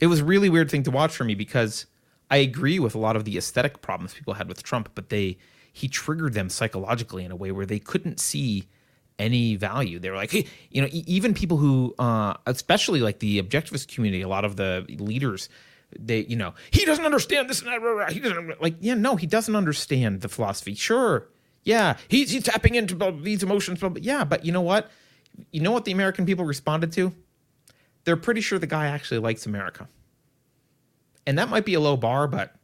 it was a really weird thing to watch for me because I agree with a lot of the aesthetic problems people had with Trump, but they he triggered them psychologically in a way where they couldn't see any value. They were like, hey, you know, even people who, uh, especially like the objectivist community, a lot of the leaders, they, you know, he doesn't understand this and that. He doesn't like, yeah, no, he doesn't understand the philosophy. Sure, yeah, he's he's tapping into these emotions, but yeah, but you know what? You know what the American people responded to? they're pretty sure the guy actually likes America. And that might be a low bar, but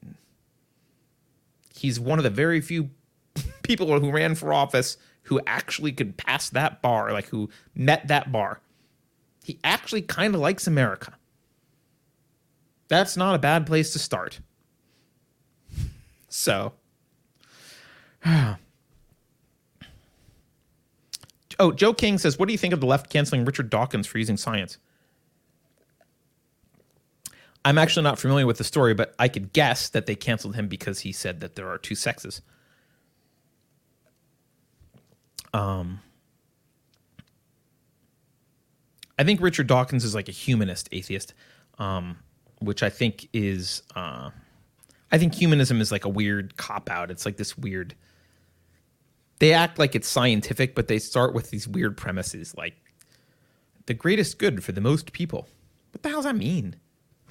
he's one of the very few people who ran for office who actually could pass that bar, like who met that bar. He actually kind of likes America. That's not a bad place to start. So, oh, Joe King says, What do you think of the left canceling Richard Dawkins for using science? I'm actually not familiar with the story, but I could guess that they canceled him because he said that there are two sexes. Um, I think Richard Dawkins is like a humanist atheist, um, which I think is. Uh, I think humanism is like a weird cop out. It's like this weird. They act like it's scientific, but they start with these weird premises like the greatest good for the most people. What the hell does that mean?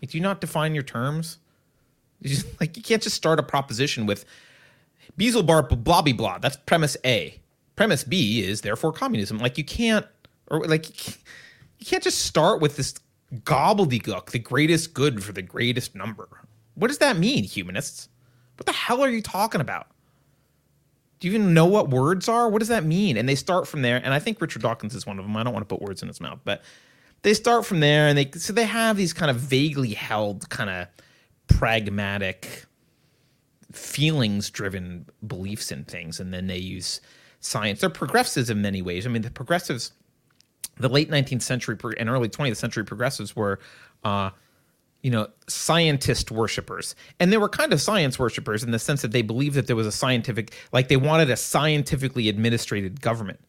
Like, do you not define your terms? You just, like you can't just start a proposition with Beelzebub blah blah blah. That's premise A. Premise B is therefore communism. Like you can't, or like you can't just start with this gobbledygook, the greatest good for the greatest number. What does that mean, humanists? What the hell are you talking about? Do you even know what words are? What does that mean? And they start from there. And I think Richard Dawkins is one of them. I don't want to put words in his mouth, but they start from there. And they so they have these kind of vaguely held, kind of pragmatic, feelings driven beliefs in things. And then they use science. They're progressives in many ways. I mean, the progressives, the late 19th century and early 20th century progressives were. Uh, you know, scientist worshippers. And they were kind of science worshippers in the sense that they believed that there was a scientific, like they wanted a scientifically administrated government,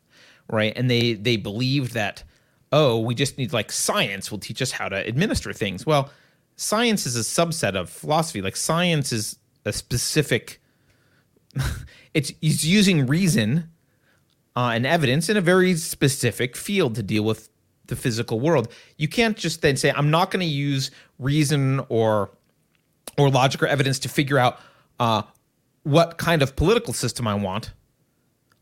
right? And they they believed that, oh, we just need like science will teach us how to administer things. Well, science is a subset of philosophy. Like science is a specific, it's, it's using reason uh, and evidence in a very specific field to deal with the physical world. You can't just then say, I'm not going to use reason or or logic or evidence to figure out uh, what kind of political system I want.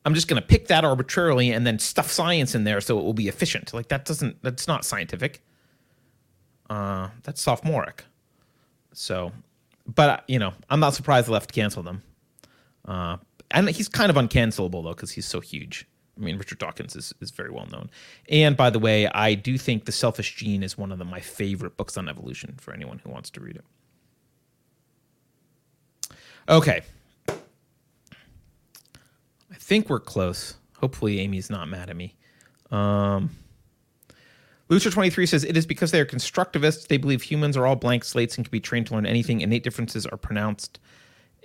I'm just going to pick that arbitrarily and then stuff science in there so it will be efficient. Like that doesn't that's not scientific. Uh, that's sophomoric. So, but you know, I'm not surprised the left canceled them. Uh, and he's kind of uncancelable though because he's so huge. I mean, Richard Dawkins is, is very well known. And by the way, I do think The Selfish Gene is one of the, my favorite books on evolution for anyone who wants to read it. Okay. I think we're close. Hopefully, Amy's not mad at me. Um, Lucha23 says it is because they are constructivists. They believe humans are all blank slates and can be trained to learn anything. Innate differences are pronounced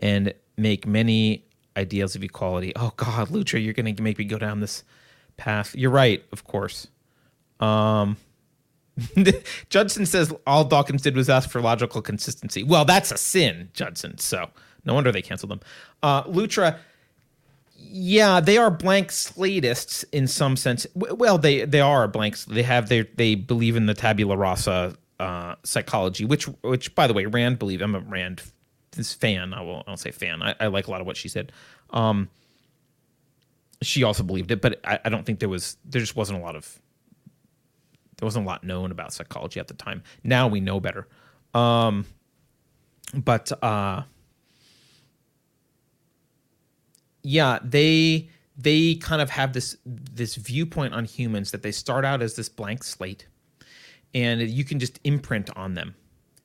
and make many ideals of equality. Oh God, Lucha, you're going to make me go down this path. You're right, of course. Um, Judson says all Dawkins did was ask for logical consistency. Well, that's a sin, Judson. So no wonder they canceled them. Uh, Lutra, yeah, they are blank slatists in some sense. Well, they they are blanks. They have their they believe in the tabula rasa uh, psychology, which which by the way, Rand believe. I'm a Rand this fan. I will. I'll say fan. I, I, like a lot of what she said. Um, she also believed it, but I, I, don't think there was. There just wasn't a lot of. There wasn't a lot known about psychology at the time. Now we know better. Um, but uh, yeah, they they kind of have this this viewpoint on humans that they start out as this blank slate, and you can just imprint on them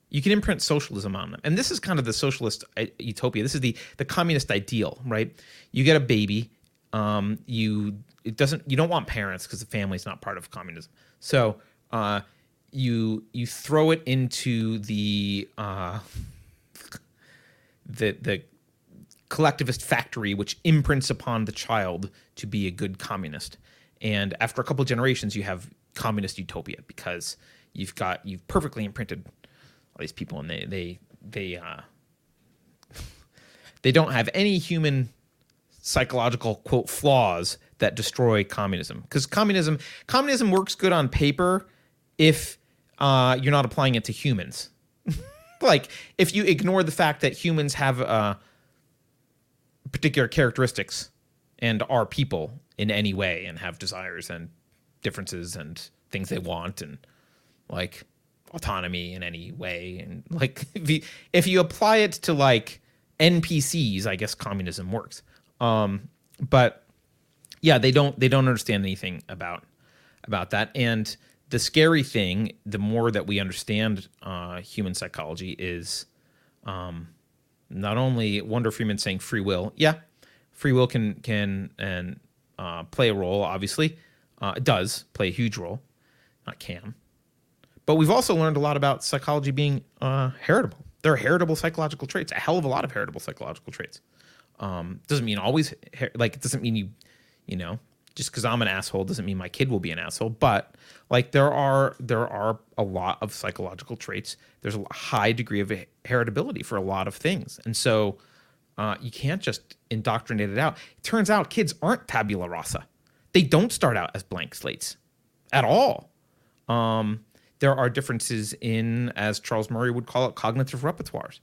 you can imprint socialism on them. And this is kind of the socialist uh, utopia. This is the the communist ideal right? You get a baby um, you it doesn't you don't want parents because the family's not part of communism. So uh, you you throw it into the uh, the the collectivist factory which imprints upon the child to be a good communist. And after a couple of generations you have communist utopia because you've got you've perfectly imprinted all these people, and they they they uh, they don't have any human psychological quote flaws that destroy communism because communism communism works good on paper if uh, you're not applying it to humans. like if you ignore the fact that humans have uh, particular characteristics and are people in any way and have desires and differences and things they want and like autonomy in any way. And like if you, apply it to like npcs i guess communism works. Um but yeah they don't they don't understand anything about about that. And the scary thing the more that we understand uh human psychology is um not only wonder freeman saying free will yeah free will can can and uh, play a role obviously. Uh, it does play a huge role not can but we've also learned a lot about psychology being uh, heritable. There are heritable psychological traits, a hell of a lot of heritable psychological traits. Um, doesn't mean always like it doesn't mean you, you know, just because I'm an asshole doesn't mean my kid will be an asshole. But like there are there are a lot of psychological traits. There's a high degree of heritability for a lot of things, and so uh, you can't just indoctrinate it out. It turns out kids aren't tabula rasa. They don't start out as blank slates at all. Um, there are differences in, as Charles Murray would call it, cognitive repertoires,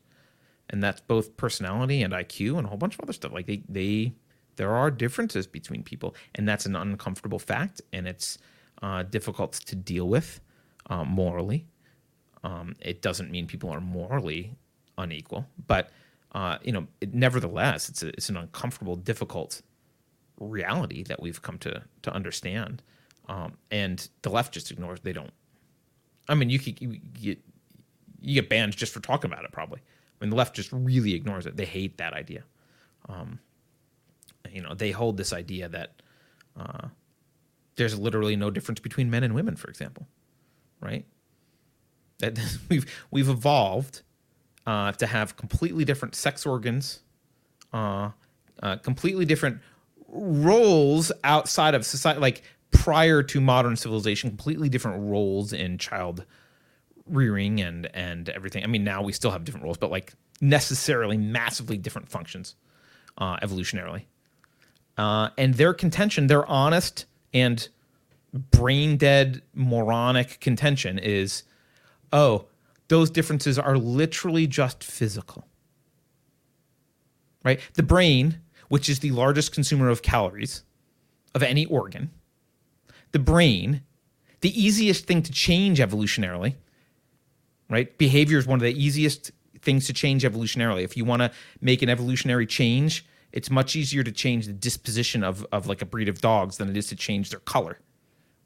and that's both personality and IQ and a whole bunch of other stuff. Like they, they, there are differences between people, and that's an uncomfortable fact, and it's uh, difficult to deal with uh, morally. Um, it doesn't mean people are morally unequal, but uh, you know, it, nevertheless, it's a, it's an uncomfortable, difficult reality that we've come to to understand. Um, and the left just ignores. They don't I mean, you could you get you get banned just for talking about it. Probably. I mean, the left just really ignores it. They hate that idea. Um, you know, they hold this idea that uh, there's literally no difference between men and women, for example, right? That we've we've evolved uh, to have completely different sex organs, uh, uh, completely different roles outside of society. Like prior to modern civilization, completely different roles in child rearing and and everything. I mean, now we still have different roles, but like necessarily massively different functions uh, evolutionarily. Uh, and their contention, their honest and brain dead moronic contention is, oh, those differences are literally just physical. Right? The brain, which is the largest consumer of calories of any organ, the brain, the easiest thing to change evolutionarily, right? Behavior is one of the easiest things to change evolutionarily. If you want to make an evolutionary change, it's much easier to change the disposition of, of like a breed of dogs than it is to change their color,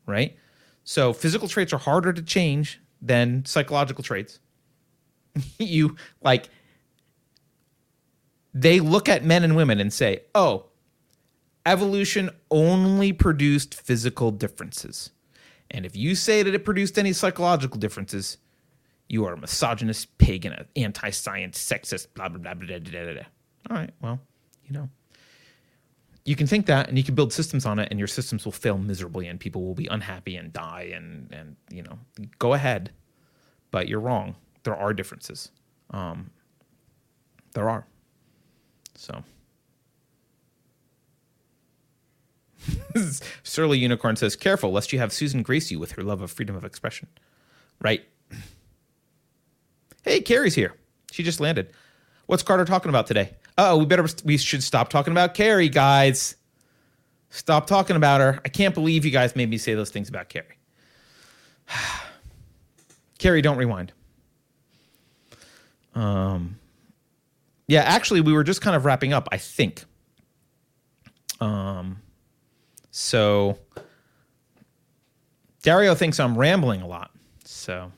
right? So physical traits are harder to change than psychological traits. you like they look at men and women and say, "Oh, evolution only produced physical differences. And if you say that it produced any psychological differences, you are a misogynist, pig, and an anti science, sexist, blah, blah, blah, blah, blah, blah, blah. All right, well, you know. You can think that and you can build systems on it, and your systems will fail miserably, and people will be unhappy and die, and, and you know, go ahead. But you're wrong. There are differences. Um, there are. So. Surly Unicorn says, careful lest you have Susan grace you with her love of freedom of expression. Right. Hey, Keri's here. She just landed. What's Carter talking about today? Oh, we better we should stop talking about Keri, guys. Stop talking about her. I can't believe you guys made me say those things about Keri. Keri, don't rewind. Um yeah, actually we were just kind of wrapping up, I think. Um so Dario thinks I'm rambling a lot. So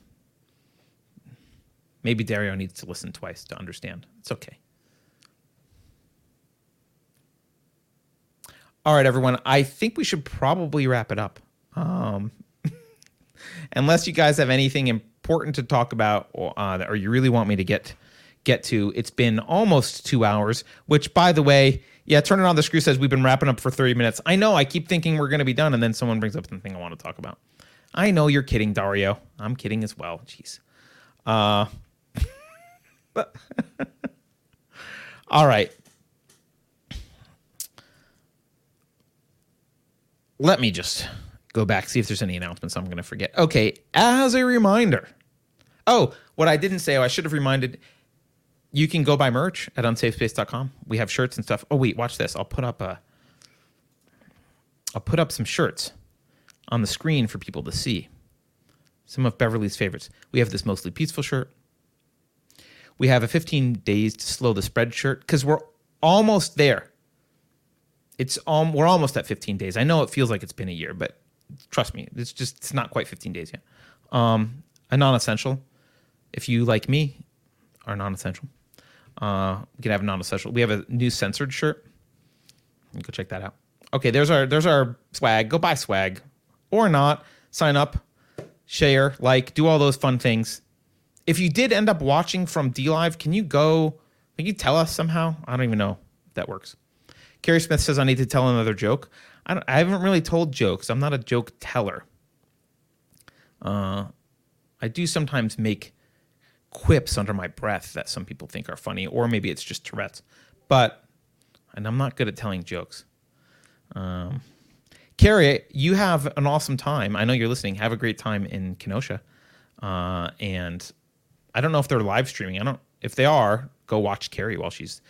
maybe Dario needs to listen twice to understand. It's okay. All right, everyone. I think we should probably wrap it up. Um, unless you guys have anything important to talk about, or, uh, or you really want me to get get to. It's been almost two hours, which, by the way, yeah, turning on the screw says we've been wrapping up for 30 minutes. I know. I keep thinking we're going to be done, and then someone brings up something I want to talk about. I know you're kidding, Dario. I'm kidding as well. Jeez. Uh, all right. Let me just go back, see if there's any announcements I'm going to forget. Okay, as a reminder. Oh, what I didn't say, oh, I should have reminded you can go buy merch at unsafespace.com. We have shirts and stuff. Oh wait, watch this. I'll put up a I'll put up some shirts on the screen for people to see. some of Beverly's favorites. We have this mostly peaceful shirt. We have a 15 days to slow the spread shirt because we're almost there. It's um, we're almost at 15 days. I know it feels like it's been a year, but trust me, it's just it's not quite 15 days yet. Um, a non-essential. If you like me, are non-essential. Uh, we can have a non-essential. We have a new censored shirt. Go check that out. Okay, there's our there's our swag. Go buy swag, or not. Sign up, share, like, do all those fun things. If you did end up watching from DLive, can you go? Can you tell us somehow? I don't even know if that works. Keri Smith says I need to tell another joke. I, I haven't really told jokes. I'm not a joke teller. Uh, I do sometimes make quips under my breath that some people think are funny, or maybe it's just Tourette's. But, and I'm not good at telling jokes. Um, Keri, you have an awesome time. I know you're listening. Have a great time in Kenosha. Uh, and I don't know if they're live streaming. I don't. If they are, go watch Keri while she's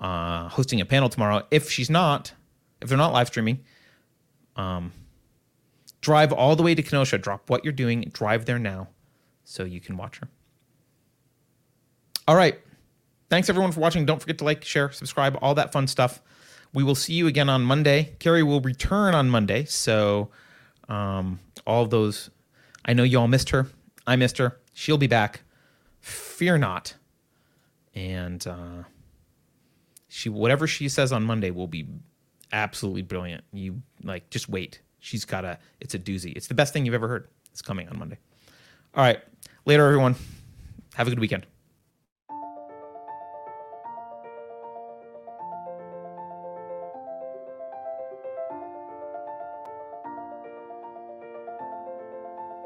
uh, hosting a panel tomorrow. If she's not, if they're not live streaming, um, drive all the way to Kenosha. Drop what you're doing. Drive there now, so you can watch her. All right. Thanks everyone for watching. Don't forget to like, share, subscribe, all that fun stuff. We will see you again on Monday. Keri will return on Monday. So, um, all those, I know you all missed her. I missed her. She'll be back. Fear not. And uh, she, whatever she says on Monday will be absolutely brilliant. You like, just wait. She's got a, it's a doozy. It's the best thing you've ever heard. It's coming on Monday. All right. Later, everyone. Have a good weekend.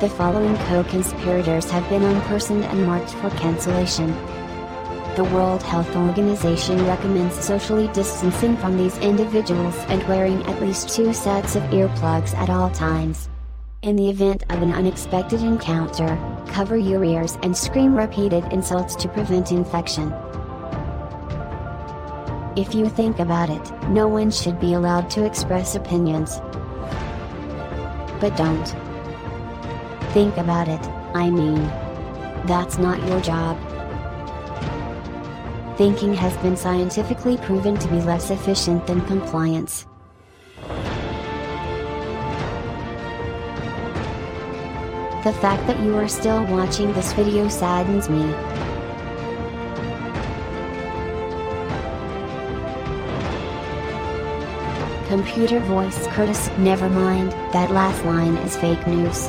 The following co-conspirators have been unpersoned and marked for cancellation. The World Health Organization recommends socially distancing from these individuals and wearing at least two sets of earplugs at all times. In the event of an unexpected encounter, cover your ears and scream repeated insults to prevent infection. If you think about it, no one should be allowed to express opinions. But don't. Think about it, I mean. That's not your job. Thinking has been scientifically proven to be less efficient than compliance. The fact that you are still watching this video saddens me. Computer voice Curtis, never mind, that last line is fake news.